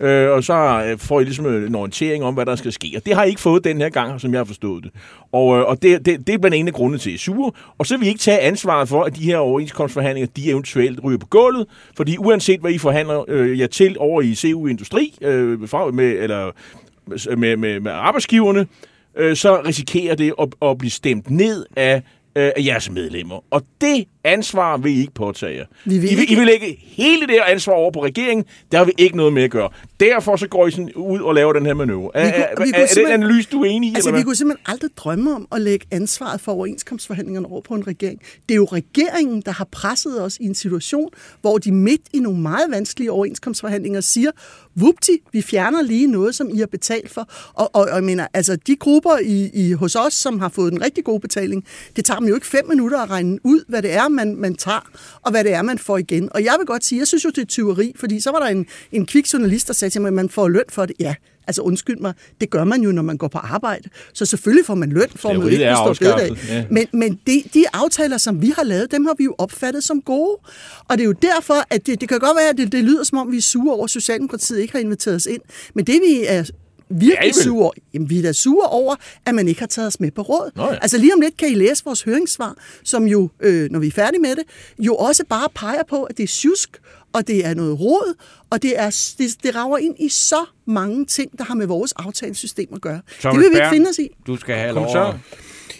øh, øh, og så øh, får I ligesom en orientering om, hvad der skal ske. Og det har I ikke fået den her gang, som jeg har forstået det. Og, øh, og det, det, det er blandt andet grunde til, at I er sure. Og så vil I ikke tage ansvaret for, at de her overenskomstforhandlinger, de eventuelt ryger på gulvet. Fordi uanset hvad I forhandler øh, jer til over i CU Industri, øh, fra- med, eller med, med, med arbejdsgiverne, øh, så risikerer det at, at blive stemt ned af, øh, af jeres medlemmer. Og det ansvar vil I ikke påtage jer. Vi vil I, vil, ikke- I vil lægge hele det her ansvar over på regeringen. Der har vi ikke noget med at gøre. Derfor så går I sådan ud og laver den her manøvre. Er, Vi kunne- er, er, er den simpelthen- analyse, du er enig i? Altså, vi kunne simpelthen aldrig drømme om at lægge ansvaret for overenskomstforhandlingerne over på en regering. Det er jo regeringen, der har presset os i en situation, hvor de midt i nogle meget vanskelige overenskomstforhandlinger siger, vupti, vi fjerner lige noget, som I har betalt for. Og, og, og jeg mener, altså, de grupper i, i, hos os, som har fået den rigtig gode betaling, det tager dem jo ikke fem minutter at regne ud, hvad det er, man, man tager, og hvad det er, man får igen. Og jeg vil godt sige, jeg synes jo, det er tyveri, fordi så var der en, en kvik journalist, der sagde til mig, at man får løn for det. Ja, Altså undskyld mig, det gør man jo, når man går på arbejde. Så selvfølgelig får man løn for, at man ikke står bededag. ja. Men, men de, de aftaler, som vi har lavet, dem har vi jo opfattet som gode. Og det er jo derfor, at det, det kan godt være, at det, det lyder som om, vi er sure over, at Socialdemokratiet ikke har inviteret os ind. Men det vi er virkelig vel. sure over, jamen vi er da sure over, at man ikke har taget os med på råd. Nå ja. Altså lige om lidt kan I læse vores høringssvar, som jo, øh, når vi er færdige med det, jo også bare peger på, at det er sjusk, og det er noget råd, og det, er, det, det rager ind i så mange ting, der har med vores aftalesystem at gøre. Thomas det vil vi ikke finde os i. Du skal have lov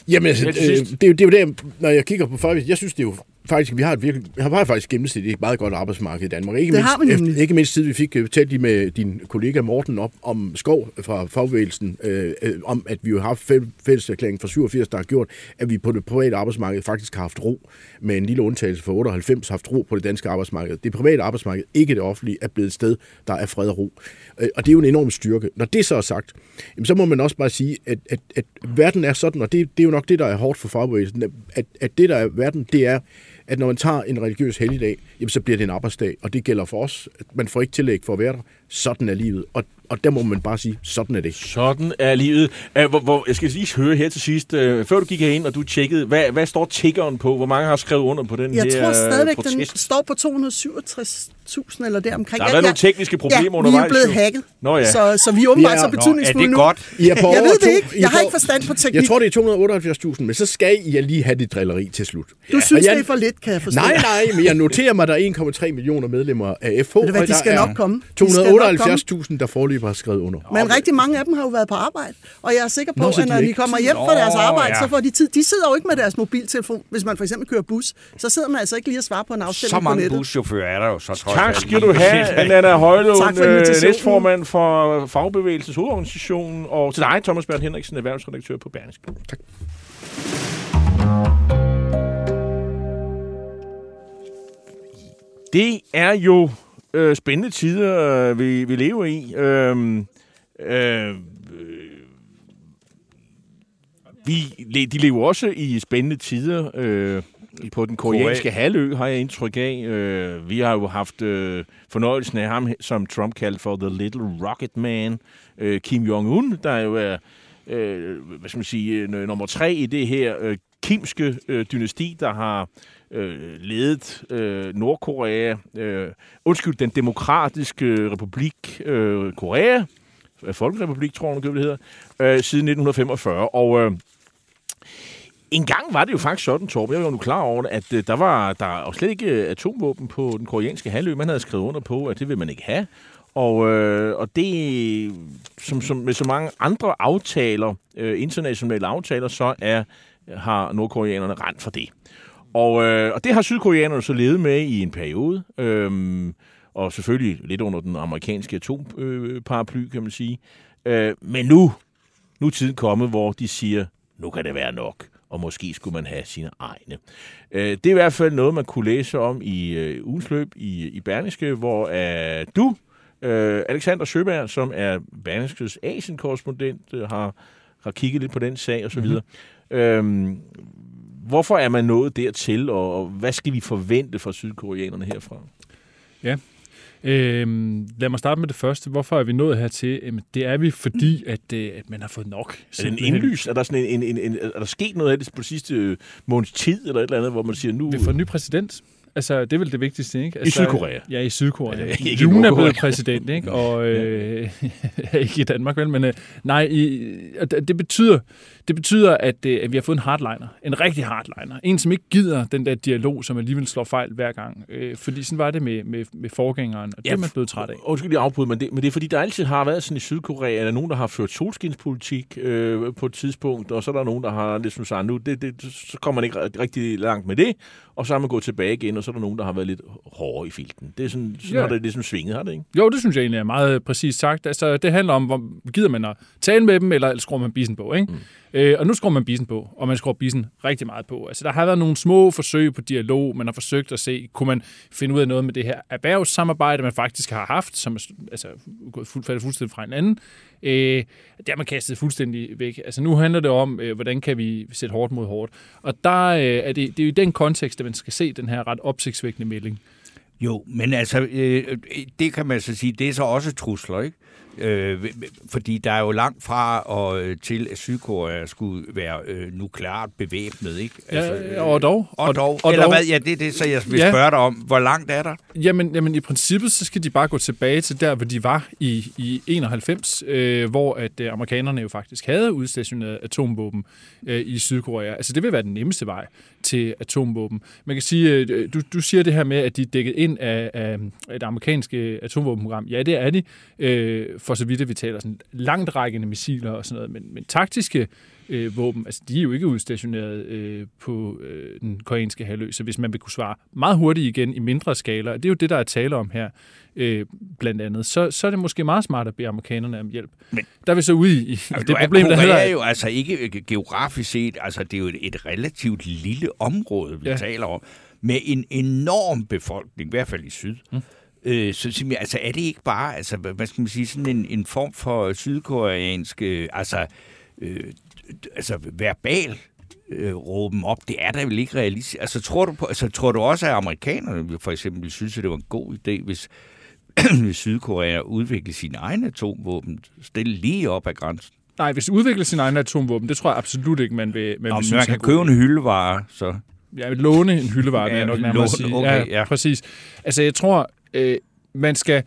Jamen, Ja, øh, det, er jo, det er jo der, når jeg kigger på faktisk, jeg synes, det er jo faktisk, vi har et virkelig, vi har faktisk gennemsnitligt et meget godt arbejdsmarked i Danmark. Ikke Det mindst, har vi nemlig. Ikke mindst siden vi fik øh, talt lige med din kollega Morten op om skov fra fagbevægelsen, øh, øh, om at vi jo har haft fæl- fælleserklæringen fra 87, der har gjort, at vi på det private arbejdsmarked faktisk har haft ro, med en lille undtagelse for 98, haft ro på det danske arbejdsmarked. Det private arbejdsmarked, ikke det offentlige, er blevet et sted, der er fred og ro. Øh, og det er jo en enorm styrke. Når det så er sagt, jamen, så må man også bare sige, at, at, at verden er sådan, og det, det er jo nok det, der er hårdt for fagbevægelsen, at, at det, der er verden, det er, at når man tager en religiøs helligdag, jamen, så bliver det en arbejdsdag, og det gælder for os. Man får ikke tillæg for at være der. Sådan er livet. Og, og der må man bare sige, sådan er det. Sådan er livet. Hvor, hvor, jeg skal lige høre her til sidst, uh, før du gik herind, og du tjekkede, hvad, hvad står tiggeren på? Hvor mange har skrevet under på den Jeg her tror stadigvæk, protest? den står på 267.000 eller deromkring. Der har været nogle tekniske problemer ja, undervejs. vi er blevet hacket. Nå ja. Så, så vi er åbenbart Ja, så nå, betydningsfulde er det nu. godt? I er på Jeg ved det ikke. Jeg har ikke forstand på teknik. Jeg tror, det er 278.000, men så skal I lige have det drilleri til slut. Du synes, Og jeg- det er for lidt, kan jeg forstå. Nej, nej, men jeg noterer mig, at der er 1,3 millioner medlemmer af FH. Ved du hvad, de der skal nok komme. De skal nok 278.000, der forløber har skrevet under. Men rigtig mange af dem har jo været på arbejde, og jeg er sikker på, Nå, at når de kommer hjem fra deres Nå, arbejde, ja. så får de tid. De sidder jo ikke med deres mobiltelefon, hvis man for eksempel kører bus. Så sidder man altså ikke lige og svarer på en afstemning Så på mange nettet. buschauffører er der jo så trods Tak skal du have, [laughs] Nana Højlund, for øh, næstformand for Fagbevægelsens hovedorganisation, og til dig, Thomas Bernd Henriksen, erhvervsredaktør på Berlingske. Tak. Det er jo øh, spændende tider, øh, vi, vi lever i. Øh, øh, vi, de lever også i spændende tider øh, på den koreanske halvø, har jeg indtryk af. Øh, vi har jo haft øh, fornøjelsen af ham, som Trump kaldte for The Little Rocket Man, øh, Kim Jong-un, der jo er øh, hvad skal man sige, nummer tre i det her øh, kimske øh, dynasti, der har øh, ledet øh, Nordkorea, øh, undskyld, den demokratiske republik øh, Korea, Folkerepublik, tror jeg, det hedder, øh, siden 1945. Og øh, en gang var det jo faktisk sådan, Torben, jeg var jo nu klar over det, at øh, der var der var slet ikke øh, atomvåben på den koreanske halvø. Man havde skrevet under på, at det vil man ikke have. Og, øh, og det, som, som med så mange andre aftaler, øh, internationale aftaler, så er, har nordkoreanerne rent for det. Og, øh, og det har sydkoreanerne så levet med i en periode. Øh, og selvfølgelig lidt under den amerikanske atomparaply, kan man sige. Øh, men nu, nu er tiden kommet, hvor de siger, nu kan det være nok, og måske skulle man have sine egne. Øh, det er i hvert fald noget, man kunne læse om i øh, ugens løb i, i Berlingske, hvor øh, du, øh, Alexander Søberg, som er Berlingskes Asien-korrespondent, øh, har, har kigget lidt på den sag osv. Mm-hmm. Øh, hvorfor er man nået dertil, og, og hvad skal vi forvente fra sydkoreanerne herfra? Ja, Øhm, lad mig starte med det første. Hvorfor er vi nået hertil? Jamen, det er vi, fordi at, øh, at man har fået nok. Er det en indlys? Er der, sådan en, en, en, en, er der sket noget af det på sidste øh, måneds tid, eller et eller andet, hvor man siger nu... Vi får en ny præsident. Altså, det er vel det vigtigste, ikke? Altså, I Sydkorea? Ja, i Sydkorea. Ikke June er blevet præsident, ikke? Og øh, [laughs] ikke i Danmark, vel? Men øh, nej, i, det betyder, det betyder at, øh, at vi har fået en hardliner. En rigtig hardliner. En, som ikke gider den der dialog, som alligevel slår fejl hver gang. Øh, fordi sådan var det med, med, med forgængeren, og det ja, er man blevet træt af. Undskyld lige afbryde, men det, men det er fordi, der altid har været sådan i Sydkorea, at der er nogen, der har ført solskinspolitik øh, på et tidspunkt, og så er der nogen, der har ligesom sagt, nu det, det, så kommer man ikke rigtig langt med det, og så har man gået tilbage igen, og så er der nogen, der har været lidt hårdere i filten. Det er sådan, sådan ja. har det ligesom svinget, har det ikke? Jo, det synes jeg egentlig er meget præcist sagt. Altså, det handler om, hvor gider man at tale med dem, eller skruer man bisen på, ikke? Mm. Øh, og nu skruer man bisen på, og man skruer bisen rigtig meget på. Altså, der har været nogle små forsøg på dialog, man har forsøgt at se, kunne man finde ud af noget med det her erhvervssamarbejde, man faktisk har haft, som er altså, fuld, faldet fuldstændig fra hinanden. Øh, det har man kastet fuldstændig væk. Altså, nu handler det om, øh, hvordan kan vi sætte hårdt mod hårdt. Og der øh, er det, det er jo i den kontekst, at man skal se den her ret opsigtsvækkende melding. Jo, men altså, øh, øh, det kan man så sige, det er så også trusler, ikke? Øh, fordi der er jo langt fra og øh, til, at Sydkorea skulle være øh, nukleart bevæbnet, ikke? Altså, ja, og dog. Og, og dog. Og Eller dog. hvad? Ja, det er det, så jeg vil ja. spørge dig om. Hvor langt er der? Jamen, jamen, i princippet, så skal de bare gå tilbage til der, hvor de var i, i 91, øh, hvor at øh, amerikanerne jo faktisk havde udstationeret atomvåben øh, i Sydkorea. Altså, det vil være den nemmeste vej til atomvåben. Man kan sige, øh, du, du siger det her med, at de er dækket ind af, af et amerikanske atomvåbenprogram. Ja, det er de. Øh, for så vidt at vi taler sådan langt rækkende missiler og sådan noget, men, men taktiske øh, våben, altså de er jo ikke udstationeret øh, på øh, den koreanske halvø, så hvis man vil kunne svare meget hurtigt igen i mindre skala, og det er jo det, der er tale om her, øh, blandt andet, så, så er det måske meget smart at bede amerikanerne om hjælp. Men, der er vi så ude i, i altså, det problem, der hedder... er jo altså ikke geografisk set, altså det er jo et, et relativt lille område, vi ja. taler om, med en enorm befolkning, i hvert fald i syd. Mm. Øh, så altså, er det ikke bare, altså, hvad skal man sige, sådan en, en form for sydkoreansk, øh, altså, øh, altså verbal øh, råben op, det er da vel ikke realistisk. Altså, tror du, på, altså, tror du også, at amerikanerne for eksempel synes, at det var en god idé, hvis, [clears throat] hvis Sydkorea udviklede sine egne atomvåben, stille lige op ad grænsen? Nej, hvis de udvikler sine egne atomvåben, det tror jeg absolut ikke, man vil, man Nå, vil synes, man kan købe en hyldevare, så... Jeg vil låne en hyldevare, ja, vil jeg nok nærmere låne, sige. Okay, ja, ja, præcis. Altså, jeg tror, øh, man skal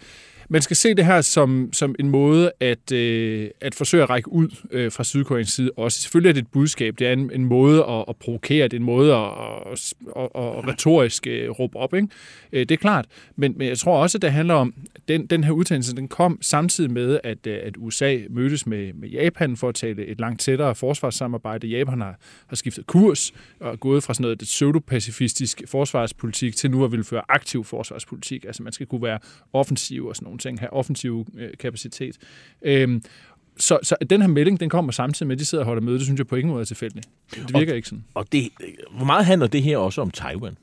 man skal se det her som, som en måde at, øh, at forsøge at række ud øh, fra Sydkoreans side også. Selvfølgelig er det et budskab, det er en, en måde at, at provokere, det er en måde at, at, at, at retorisk øh, råbe op. Ikke? Øh, det er klart, men, men jeg tror også, at det handler om, den, den her udtalelse, den kom samtidig med, at, øh, at USA mødtes med, med Japan for at tale et langt tættere forsvarssamarbejde. Japan har, har skiftet kurs og gået fra sådan noget pseudo-pacifistisk forsvarspolitik til nu at ville føre aktiv forsvarspolitik. Altså man skal kunne være offensiv og sådan nogle ting, have offensiv øh, kapacitet. Øhm, så, så den her melding, den kommer samtidig med, at de sidder og holder møde. Det synes jeg på ingen måde er tilfældigt. Det virker og, ikke sådan. Og det, hvor meget handler det her også om Taiwan?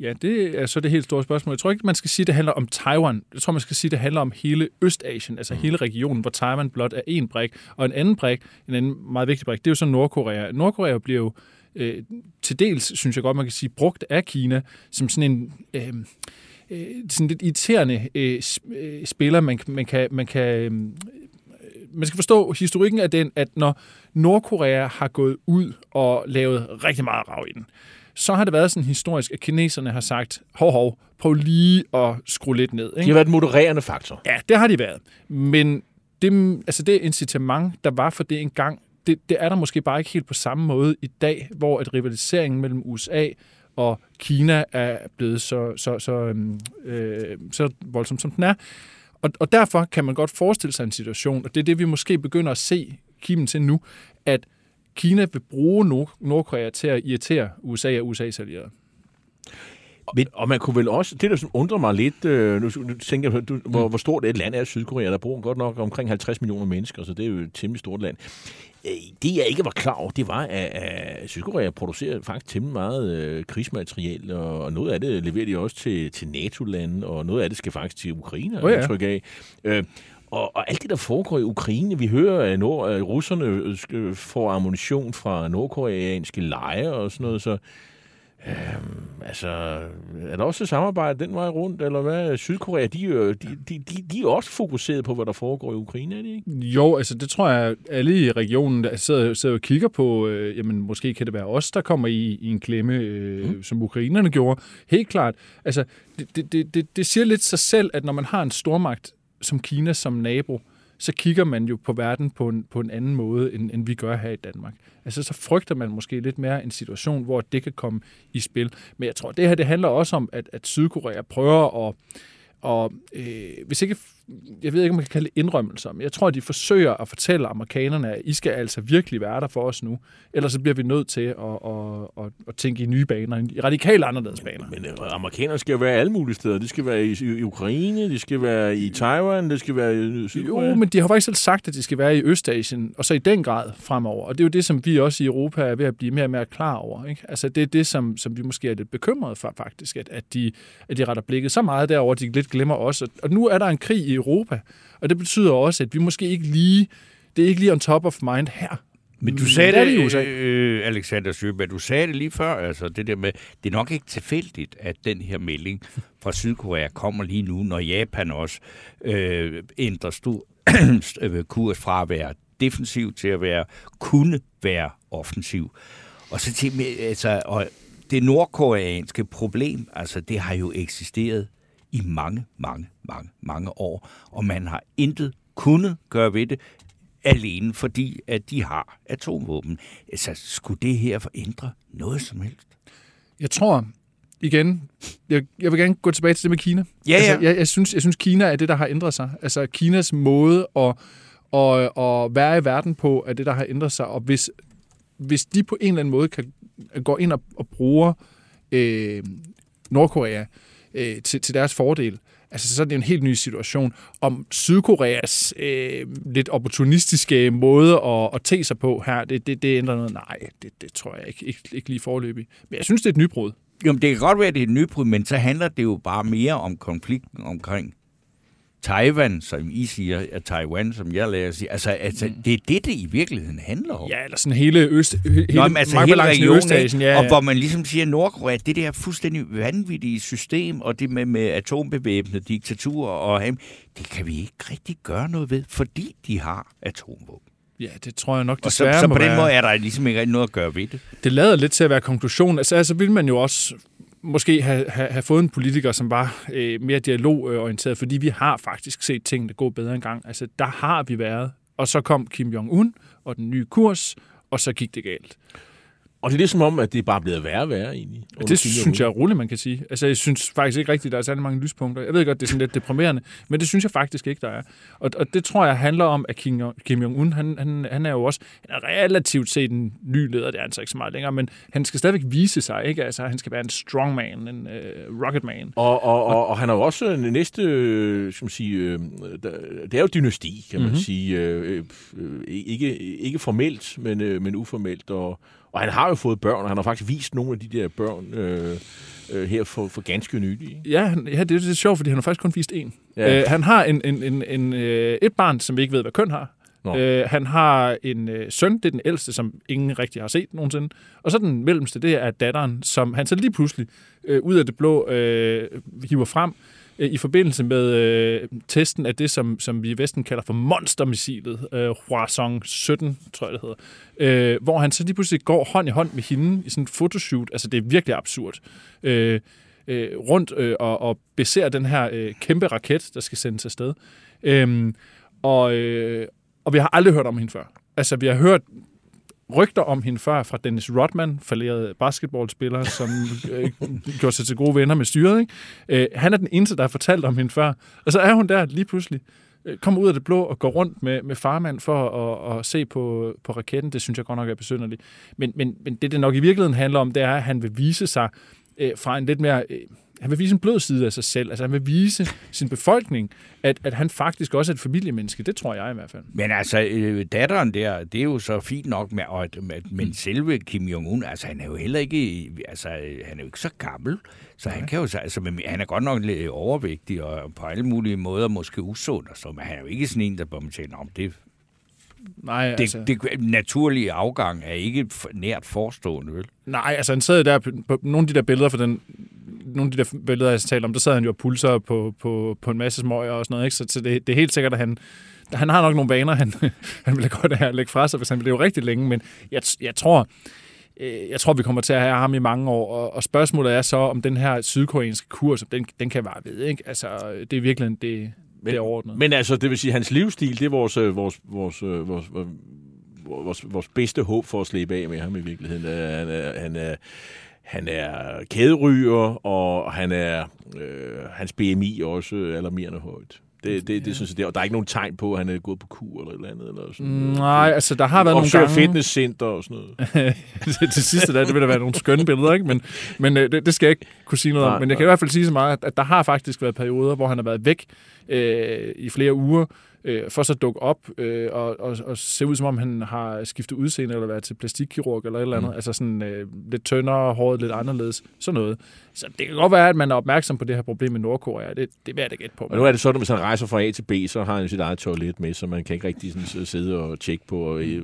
Ja, det er så det helt store spørgsmål. Jeg tror ikke, man skal sige, at det handler om Taiwan. Jeg tror, man skal sige, at det handler om hele Østasien, altså mm. hele regionen, hvor Taiwan blot er en brik. Og en anden brik, en anden meget vigtig brik, det er jo så Nordkorea. Nordkorea bliver jo øh, til dels, synes jeg godt, man kan sige, brugt af Kina som sådan en... Øh, øh, sådan lidt irriterende øh, øh spiller, man, man kan, man kan øh, man skal forstå historikken af den, at når Nordkorea har gået ud og lavet rigtig meget rav i den, så har det været sådan historisk, at kineserne har sagt, hov, hov, prøv lige at skrue lidt ned. Ikke? De har været en modererende faktor. Ja, det har de været. Men det, altså det incitament, der var for det engang, det, det er der måske bare ikke helt på samme måde i dag, hvor at rivaliseringen mellem USA og Kina er blevet så, så, så, øhm, øh, så voldsom, som den er. Og, og derfor kan man godt forestille sig en situation, og det er det, vi måske begynder at se kimen til nu, at Kina vil bruge Nord- Nordkorea til at irritere USA og USA's allierede. Men, og man kunne vel også, det der sådan undrer mig lidt, øh, nu, nu tænker jeg, du, hvor, hvor stort et land er Sydkorea, der bor godt nok omkring 50 millioner mennesker, så det er jo et temmelig stort land. Øh, det jeg ikke var klar over, det var, at, at Sydkorea producerer faktisk temmelig meget øh, krigsmateriel, og, og noget af det leverer de også til, til NATO-lande, og noget af det skal faktisk til Ukraine, oh, ja. tryk af. Øh, og, og alt det, der foregår i Ukraine, vi hører, at, nord, at russerne øh, får ammunition fra nordkoreanske lejre og sådan noget, så Øhm, altså, er der også samarbejde den vej rundt, eller hvad? Sydkorea, de, de, de, de, de er også fokuseret på, hvad der foregår i Ukraine, er de ikke? Jo, altså det tror jeg, alle i regionen der sidder, sidder og kigger på, øh, jamen måske kan det være os, der kommer i, i en klemme, øh, mm. som ukrainerne gjorde. Helt klart. Altså, det, det, det, det siger lidt sig selv, at når man har en stormagt som Kina som nabo, så kigger man jo på verden på en, på en anden måde, end, end vi gør her i Danmark. Altså, så frygter man måske lidt mere en situation, hvor det kan komme i spil. Men jeg tror, det her det handler også om, at, at Sydkorea prøver at og øh, hvis ikke, jeg ved ikke, om man kan kalde det indrømmelser, men jeg tror, at de forsøger at fortælle amerikanerne, at I skal altså virkelig være der for os nu. Ellers så bliver vi nødt til at, at, at, at tænke i nye baner, i radikalt anderledes baner. Men, men øh, amerikanerne skal jo være alle mulige steder. De skal være i, i Ukraine, de skal være i Taiwan, de skal være i Sydkorea. Jo, men de har faktisk selv sagt, at de skal være i Østasien, og så i den grad fremover. Og det er jo det, som vi også i Europa er ved at blive mere og mere klar over. Ikke? Altså det er det, som, som vi måske er lidt bekymrede for faktisk, at, at, de, at de retter blikket så meget derover, at de lidt glemmer os. Og nu er der en krig i Europa, og det betyder også, at vi måske ikke lige, det er ikke lige on top of mind her. Men du sagde det, det øh, Alexander Søberg, du sagde det lige før, altså det der med, det er nok ikke tilfældigt, at den her melding fra Sydkorea kommer lige nu, når Japan også øh, ændrer stor [clears throat] kurs fra at være defensiv til at være, kunne være offensiv. Og så til, altså, og det nordkoreanske problem, altså det har jo eksisteret i mange, mange, mange, mange år, og man har intet kunnet gøre ved det, alene fordi, at de har atomvåben. Altså, skulle det her forændre noget som helst? Jeg tror, igen, jeg, jeg vil gerne gå tilbage til det med Kina. Ja, ja. Altså, jeg, jeg, synes, jeg synes, Kina er det, der har ændret sig. Altså, Kinas måde at, at, at være i verden på, er det, der har ændret sig. Og hvis, hvis de på en eller anden måde kan gå ind og, og bruge øh, Nordkorea øh, til, til deres fordel. Altså, så er det en helt ny situation. Om Sydkoreas øh, lidt opportunistiske måde at, at tage sig på her, det, det, det ændrer noget. Nej, det, det tror jeg ikke, ikke, ikke lige forløbig. Men jeg synes, det er et nybrud. Jo, det kan godt være, at det er et nybrud, men så handler det jo bare mere om konflikten omkring Taiwan, som I siger, at Taiwan, som jeg lærer at sige. Altså, altså mm. det er det, det i virkeligheden handler om. Ja, eller sådan hele Øst, hele, Nå, men altså hele regionen, Østasien, ja, ja. og hvor man ligesom siger, Nordkorea, det der fuldstændig vanvittige system, og det med, med atombevæbnede diktaturer, og det kan vi ikke rigtig gøre noget ved, fordi de har atomvåben. Ja, det tror jeg nok og så, så på den være... måde er der ligesom ikke noget at gøre ved det. Det lader lidt til at være konklusionen. Altså, altså vil man jo også måske have, have, have fået en politiker, som var øh, mere dialogorienteret, fordi vi har faktisk set tingene gå bedre engang. Altså, der har vi været. Og så kom Kim Jong-un og den nye kurs, og så gik det galt. Og det er ligesom om, at det er bare blevet værre og værre egentlig. Det synes jeg er roligt, man kan sige. Altså, jeg synes faktisk ikke rigtigt, at der er særlig mange lyspunkter. Jeg ved godt, det er sådan lidt deprimerende, men det synes jeg faktisk ikke, der er. Og, og det tror jeg handler om, at Kim, Kim Jong-un, han, han, han er jo også han er relativt set en ny leder, det er han så ikke så meget længere, men han skal stadigvæk vise sig, ikke? Altså, han skal være en strongman, en uh, rocketman. Og, og, og, og han er jo også en næste, skal man sige, det er jo dynasti, kan man mm-hmm. sige. ikke, ikke formelt, men, men uformelt, og Og han har jo fået børn, og han har faktisk vist nogle af de der børn øh, øh, her for, for ganske nylig. Ja, han- ja, det er lidt sjovt, fordi han har faktisk kun vist én. Ja. Øh, han har en, en, en, en, øh, et barn, som vi ikke ved, hvad køn har. Nå. Øh, han har en øh, søn, det er den ældste, som ingen rigtig har set nogensinde. Og så den mellemste, det er datteren, som han så lige pludselig øh, ud af det blå øh, hiver frem Øh, i forbindelse med øh, testen af det, som, som vi i Vesten kalder for monstermissilet, øh, Hwasong 17, tror jeg det hedder. Øh, hvor han så lige pludselig går hånd i hånd med hende i sådan en fotoshoot. Altså, det er virkelig absurd. Øh, øh, rundt øh, og, og beser den her øh, kæmpe raket, der skal sendes afsted. Øh, og, øh, og vi har aldrig hørt om hende før. Altså, vi har hørt rygter om hende før fra Dennis Rodman, falderede basketballspiller, som øh, [laughs] gjorde sig til gode venner med styret. Ikke? Øh, han er den eneste, der har fortalt om hende før. Og så er hun der lige pludselig, øh, kommer ud af det blå og går rundt med, med farmand for at, at se på, på raketten. Det synes jeg godt nok er besynderligt. Men, men, men det, det nok i virkeligheden handler om, det er, at han vil vise sig øh, fra en lidt mere... Øh, han vil vise en blød side af sig selv. Altså han vil vise sin befolkning, at, at han faktisk også er et familiemenneske. Det tror jeg i hvert fald. Men altså, øh, datteren der, det er jo så fint nok, med, og, at- med, men selve Kim Jong-un, altså han er jo heller ikke, altså han er jo ikke så gammel, så han kan jo, så- altså men han er godt nok lidt overvægtig, og på alle mulige måder måske usund, og så, men han er jo ikke sådan en, der bare tænker, om det, Nej, det, altså, det, naturlige afgang er ikke nært forestående, vel? nej, altså han sad der på, på nogle af de der billeder for den nogle af de der billeder, jeg talte om, der sad han jo og pulser på, på, på en masse smøger og sådan noget, ikke? Så, så det, det er helt sikkert, at han, han har nok nogle vaner, han, [laughs] han vil godt have lægge fra sig, hvis han vil leve rigtig længe, men jeg, jeg tror, øh, jeg tror, vi kommer til at have ham i mange år, og, og spørgsmålet er så, om den her sydkoreanske kurs, den, den kan vare ved, ikke? Altså, det er virkelig det, det Men- er overordnet. Men altså, det vil sige, at hans livsstil, det er vores, øh, vores, vores, øh, vores, vores, vores, vores bedste håb for at slippe af med ham i virkeligheden. Han han er, han er kæderyger, og han er, øh, hans BMI er også alarmerende højt. Det, det, det synes jeg, det er. Og der er ikke nogen tegn på, at han er gået på kur eller et eller andet. Eller sådan. Nej, altså der har været nogle Opsøger gange... fitnesscenter og sådan noget. [laughs] det, sidste der, det vil da være nogle skønne billeder, ikke? Men, men øh, det, det skal jeg ikke kunne sige noget Nej, om. Men jeg kan i hvert fald sige så meget, at, at der har faktisk været perioder, hvor han har været væk øh, i flere uger, øh, for så at dukke op øh, og, og, og se ud, som om han har skiftet udseende eller været til plastikkirurg eller et eller andet. Mm. Altså sådan øh, lidt tyndere, håret lidt anderledes, sådan noget. Så det kan godt være, at man er opmærksom på det her problem i Nordkorea. Det, det vil jeg da gætte på. Og nu er det sådan, at hvis han rejser fra A til B, så har han sit eget toilet med, så man kan ikke rigtig sådan sidde og tjekke på. Og øh,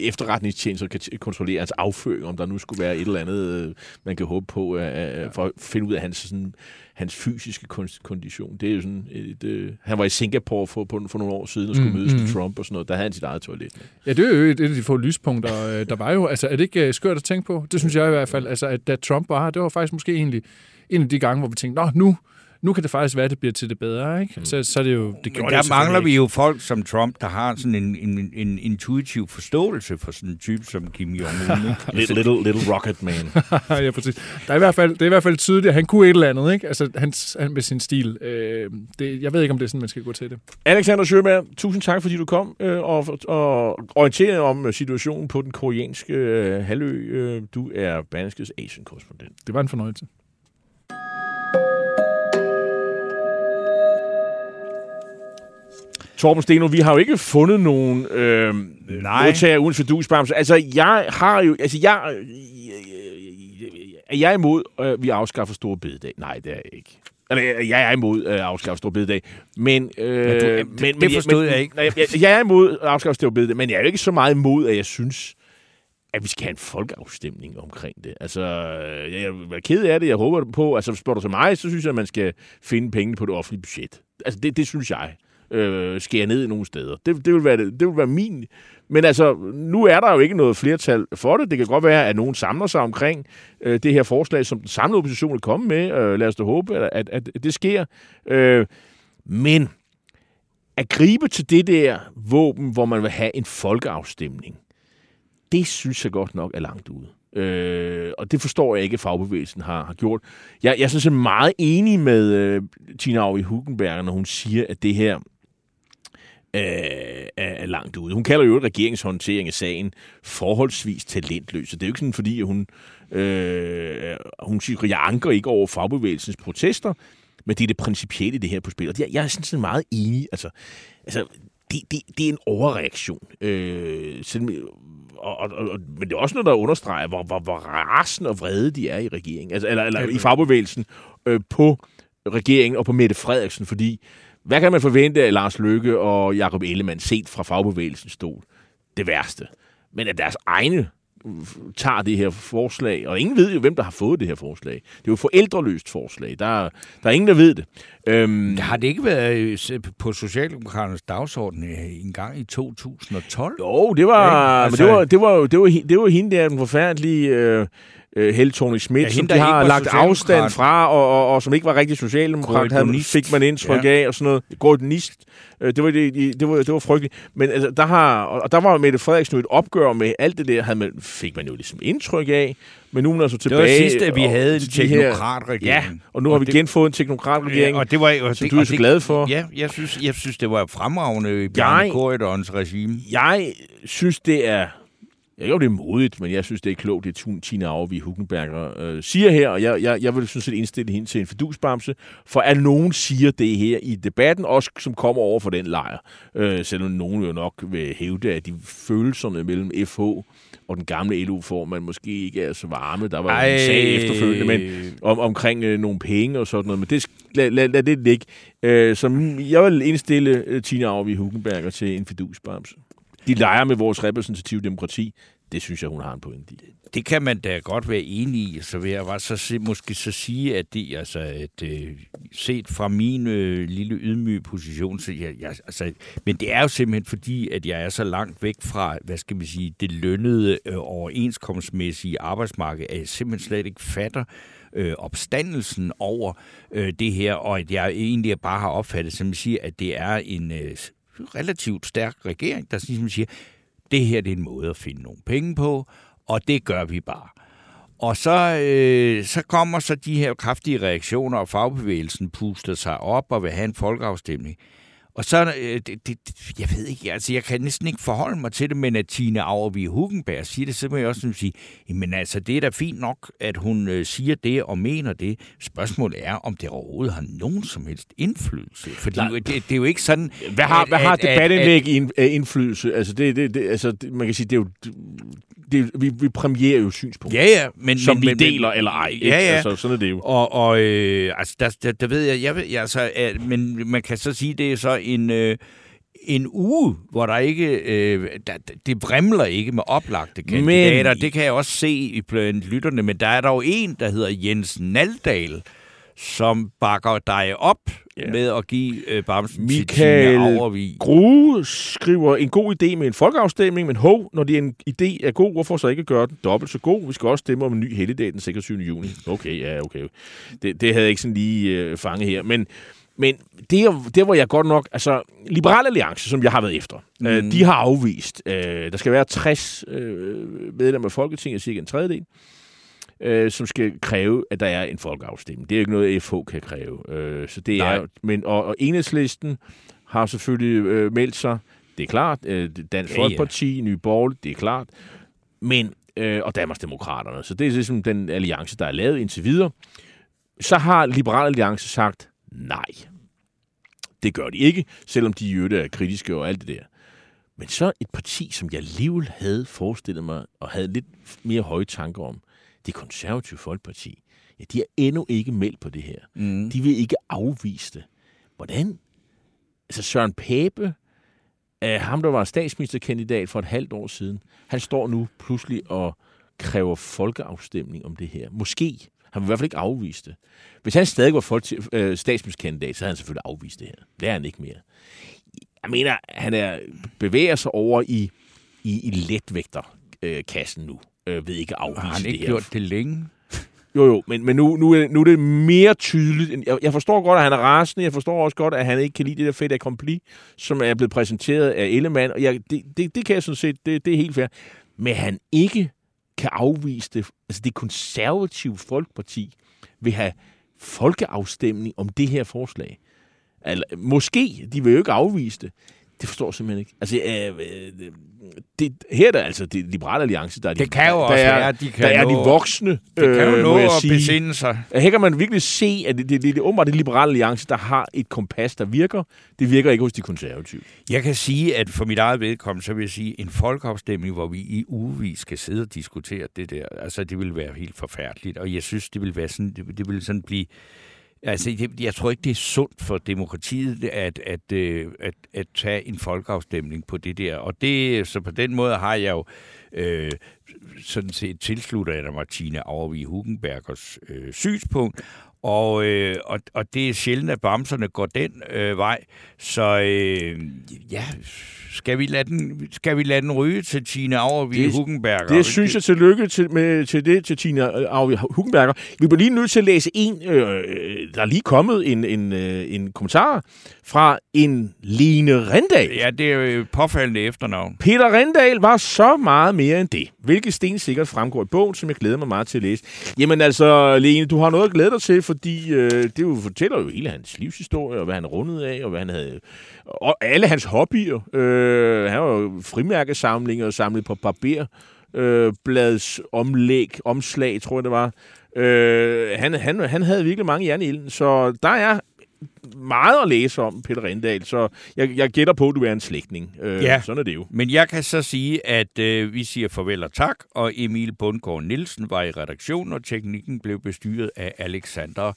efterretningstjenester kan kontrollere hans afføring, om der nu skulle være et eller andet, øh, man kan håbe på, øh, øh, for at finde ud af hans, sådan, hans fysiske kon- kondition. Det er jo sådan et, øh, han var i Singapore for, på, for nogle år siden og skulle Mm, mødes mm. med Trump og sådan noget. Der havde han sit eget toilet. med. Ja, det er jo et af de få lyspunkter, øh, der var jo. Altså, er det ikke øh, skørt at tænke på? Det synes jeg i hvert fald. Altså, at da Trump var her, det var faktisk måske egentlig en af de gange, hvor vi tænkte, nå, nu, nu kan det faktisk være, at det bliver til det bedre, ikke? Så, så er det jo... Det Men der det mangler vi jo folk som Trump, der har sådan en, en, en intuitiv forståelse for sådan en type som Kim Jong-un. ikke? [laughs] Little, little, little rocket man. [laughs] ja, præcis. Der er i hvert fald, det er i hvert fald tydeligt, at han kunne et eller andet, ikke? Altså, hans, han med sin stil. Øh, det, jeg ved ikke, om det er sådan, man skal gå til det. Alexander Sjøberg, tusind tak, fordi du kom øh, og, og orienterede om øh, situationen på den koreanske øh, halvø. Øh, du er Berlingskes Asian-korrespondent. Det var en fornøjelse. Torben Steno, vi har jo ikke fundet nogen øh, Nej. modtager uden for dusbamse. Altså, jeg har jo... Altså, jeg... Er jeg imod, at vi afskaffer store bededag? Nej, det er jeg ikke. Eller, jeg- er imod at afskaffe store bededag. Men, øh, Ja, du- det- men, det forstod men, jeg ikke. Nej, jeg, jeg, er imod at afskaffe store bededag, men jeg er jo ikke så meget imod, at jeg synes, at vi skal have en folkeafstemning omkring det. Altså, jeg er ked af det, jeg håber på. Altså, spørger du til mig, så synes jeg, at man skal finde penge på det offentlige budget. Altså, det, det synes jeg. Øh, skære ned i nogle steder. Det, det, vil være, det, det vil være min... Men altså, nu er der jo ikke noget flertal for det. Det kan godt være, at nogen samler sig omkring øh, det her forslag, som den samlede opposition vil kommet med. Øh, lad os da håbe, at, at, at det sker. Øh, men at gribe til det der våben, hvor man vil have en folkeafstemning, det synes jeg godt nok er langt ude. Øh, og det forstår jeg ikke, at fagbevægelsen har, har gjort. Jeg, jeg er sådan set meget enig med øh, Tina Aui Hugenberg, når hun siger, at det her øh, er, langt ude. Hun kalder jo regeringshåndtering af sagen forholdsvis talentløs. Det er jo ikke sådan, fordi hun, øh, hun siger, jeg anker ikke over fagbevægelsens protester, men det er det principielle i det her på spil. Og jeg, jeg er sådan set meget enig. Altså, altså det, det, det er en overreaktion. Øh, selvom, og, og, og, men det er også noget, der understreger, hvor, hvor, hvor rasende og vrede de er i regeringen, altså, eller, eller i fagbevægelsen, øh, på regeringen og på Mette Frederiksen, fordi hvad kan man forvente af Lars Løkke og Jakob Ellemann set fra fagbevægelsens stol? Det værste. Men at deres egne tager det her forslag, og ingen ved jo, hvem der har fået det her forslag. Det er jo et forældreløst forslag. Der er, der er ingen, der ved det. Øhm, har det ikke været øh, på Socialdemokraternes dagsorden øh, en gang i 2012? Jo, det var, ja, altså, men det var, det var, det var, det var, det var hende der, den forfærdelige... Øh, øh, Helle Thorning Schmidt, ja, som de har lagt afstand fra, og, og, og som ikke var rigtig socialdemokrat, havde, fik man indtryk ja. af, og sådan noget. Gordonist. Øh, det, var, det, det, var, det var frygteligt. Men altså, der, har, og der var Mette Frederiksen et opgør med alt det der, havde man, fik man jo ligesom indtryk af. Men nu er man altså tilbage. Det var sidst, at vi havde en teknokratregering. Ja, og nu og har vi det, igen fået en teknokratregering, ja, og det var, og som det, du er så glad for. Ja, jeg synes, jeg synes, det var fremragende i Bjarne Korydorens regime. Jeg synes, det er Ja, jo, det er modigt, men jeg synes, det er klogt, det Tina Auervi Hugenberger øh, siger her, og jeg, jeg, jeg vil sådan set indstille hende til en fedusbamse, for at nogen siger det her i debatten, også som kommer over for den lejr, øh, selvom nogen jo nok vil hævde, at de følelserne mellem FH og den gamle LU-formand måske ikke er så varme. Der var Ej. en sag efterfølgende men, om, omkring øh, nogle penge og sådan noget, men det, lad, lad, lad det ligge. Øh, så jeg vil indstille øh, Tina Auervi Hugenberger til en fedusbamse de leger med vores repræsentative demokrati. Det synes jeg, hun har en pointe i. Det kan man da godt være enig i. Så vil jeg bare så se, måske så sige, at det, altså, at, øh, set fra min øh, lille ydmyge position, så jeg, jeg, altså, men det er jo simpelthen fordi, at jeg er så langt væk fra, hvad skal man sige, det lønnede øh, overenskomstmæssige arbejdsmarked, at jeg simpelthen slet ikke fatter, øh, opstandelsen over øh, det her, og at jeg egentlig bare har opfattet, som jeg siger, at det er en øh, relativt stærk regering, der ligesom siger, det her det er en måde at finde nogle penge på, og det gør vi bare. Og så, øh, så kommer så de her kraftige reaktioner, og fagbevægelsen puster sig op og vil have en folkeafstemning. Og så, øh, det, det, jeg ved ikke, altså jeg kan næsten ikke forholde mig til det, men at Tine Auervig Hugenberg siger det, så må jeg også sige, men altså det er da fint nok, at hun øh, siger det og mener det. Spørgsmålet er, om det overhovedet har nogen som helst indflydelse. Fordi det, det er jo ikke sådan... Hvad har, at, hvad har debatindlæg at, at, indflydelse? Altså, det, det, det, altså det, man kan sige, det er jo det, vi, vi premierer jo synspunkter. Ja, ja. Men, som men, vi men, deler men, eller ej. Ikke? Ja, ja. Altså, sådan er det jo. Og, og øh, altså, der, der, der ved jeg, jeg ved, altså, at, men man kan så sige, det er så en... Øh, en uge, hvor der ikke, øh, der, det vrimler ikke med oplagte kandidater. Men... Det kan jeg også se i blandt lytterne, men der er der jo en, der hedder Jens Naldal, som bakker dig op ja. med at give øh, Bamsen Michael Grue skriver en god idé med en folkeafstemning, men hov, når det er en idé er god, hvorfor så ikke gøre den dobbelt så god? Vi skal også stemme om en ny helligdag den 26. juni. Okay, ja, okay. Det, det havde jeg ikke sådan lige øh, fanget her. Men, men det, det var jeg godt nok... Altså, Liberal Alliance, som jeg har været efter, mm. øh, de har afvist. Øh, der skal være 60 øh, medlemmer af Folketinget, cirka en tredjedel øh, som skal kræve, at der er en folkeafstemning. Det er jo ikke noget, FH kan kræve. Øh, så det Nej. er, men, og, og enhedslisten har selvfølgelig øh, meldt sig. Det er klart. Øh, Dansk ja, Folkeparti, ja. Nye Borgerlige, det er klart. Men, øh, og Danmarksdemokraterne. Så det er ligesom den alliance, der er lavet indtil videre. Så har Liberal Alliance sagt nej. Det gør de ikke, selvom de jo er kritiske og alt det der. Men så et parti, som jeg alligevel havde forestillet mig og havde lidt mere høje tanker om, det konservative folkeparti, ja, de er endnu ikke meldt på det her. Mm. De vil ikke afvise det. Hvordan? Altså Søren Pape, øh, ham der var statsministerkandidat for et halvt år siden, han står nu pludselig og kræver folkeafstemning om det her. Måske. Han vil i hvert fald ikke afvise det. Hvis han stadig var folk, øh, statsministerkandidat, så havde han selvfølgelig afvist det her. Det er han ikke mere. Jeg mener, han er bevæger sig over i, i, i letvægterkassen nu øh, ved ikke afvise Har han ikke det gjort det længe? [laughs] Jo, jo, men, men nu, nu, er, nu er det mere tydeligt. Jeg, jeg forstår godt, at han er rasende. Jeg forstår også godt, at han ikke kan lide det der fedt accompli, som er blevet præsenteret af Ellemann. Og jeg, det, det, det kan jeg sådan set, det, det er helt fair. Men han ikke kan afvise det. Altså det konservative folkeparti vil have folkeafstemning om det her forslag. Altså, måske, de vil jo ikke afvise det. Det forstår jeg simpelthen ikke. Altså, øh, det, her er der altså det liberale alliance, der er de, Det kan jo der, også er, være, de kan der er de voksne, Det kan jo øh, nå at sige. besinde sig. Her kan man virkelig se, at det, det, det, det åbenbart det liberale alliance, der har et kompas, der virker. Det virker ikke hos de konservative. Jeg kan sige, at for mit eget vedkommende, så vil jeg sige, en folkeafstemning, hvor vi i ugevis skal sidde og diskutere det der, altså det vil være helt forfærdeligt, og jeg synes, det vil være sådan, det, det vil sådan blive, altså det, jeg tror ikke, det er sundt for demokratiet at, at, øh, at, at tage en folkeafstemning på det der, og det, så på den måde har jeg jo øh, sådan set tilslutter jeg mig Martine Auervig Hugenbergers øh, synspunkt, og, øh, og, og det er sjældent, at bamserne går den øh, vej. Så øh, ja, skal vi, lade den, skal vi lade den ryge til Tine Auervig Hugenberger? Det synes jeg tillykke til, med, til det til Tina Auvi Hugenberger. Vi bliver lige nødt til at læse en, øh, der er lige kommet en, en, øh, en kommentar fra en Lene Rendal. Ja, det er jo påfaldende efternavn. Peter Rendal var så meget mere end det, hvilket sten sikkert fremgår i bogen, som jeg glæder mig meget til at læse. Jamen altså, Lene, du har noget at glæde dig til, fordi øh, det jo fortæller jo hele hans livshistorie, og hvad han rundede af, og hvad han havde... Og alle hans hobbyer. Øh, han var jo frimærkesamlinger og samlet på barber. Øh, blads omlæg, omslag, tror jeg det var. Øh, han, han, han havde virkelig mange jern i ilden, så der er meget at læse om, Peter Rendal, så jeg, jeg gætter på, at du er en slægtning. Øh, Ja. Sådan er det jo. Men jeg kan så sige, at øh, vi siger farvel og tak, og Emil Bundgaard Nielsen var i redaktion, og teknikken blev bestyret af Alexander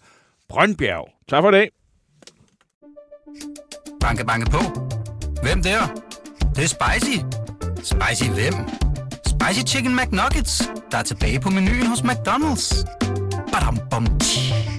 Brøndbjerg. Tak for dag. Banke, banke på. Hvem der? Det, det er spicy. Spicy hvem? Spicy Chicken McNuggets, der er tilbage på menuen hos McDonald's. Badum, bom, tji.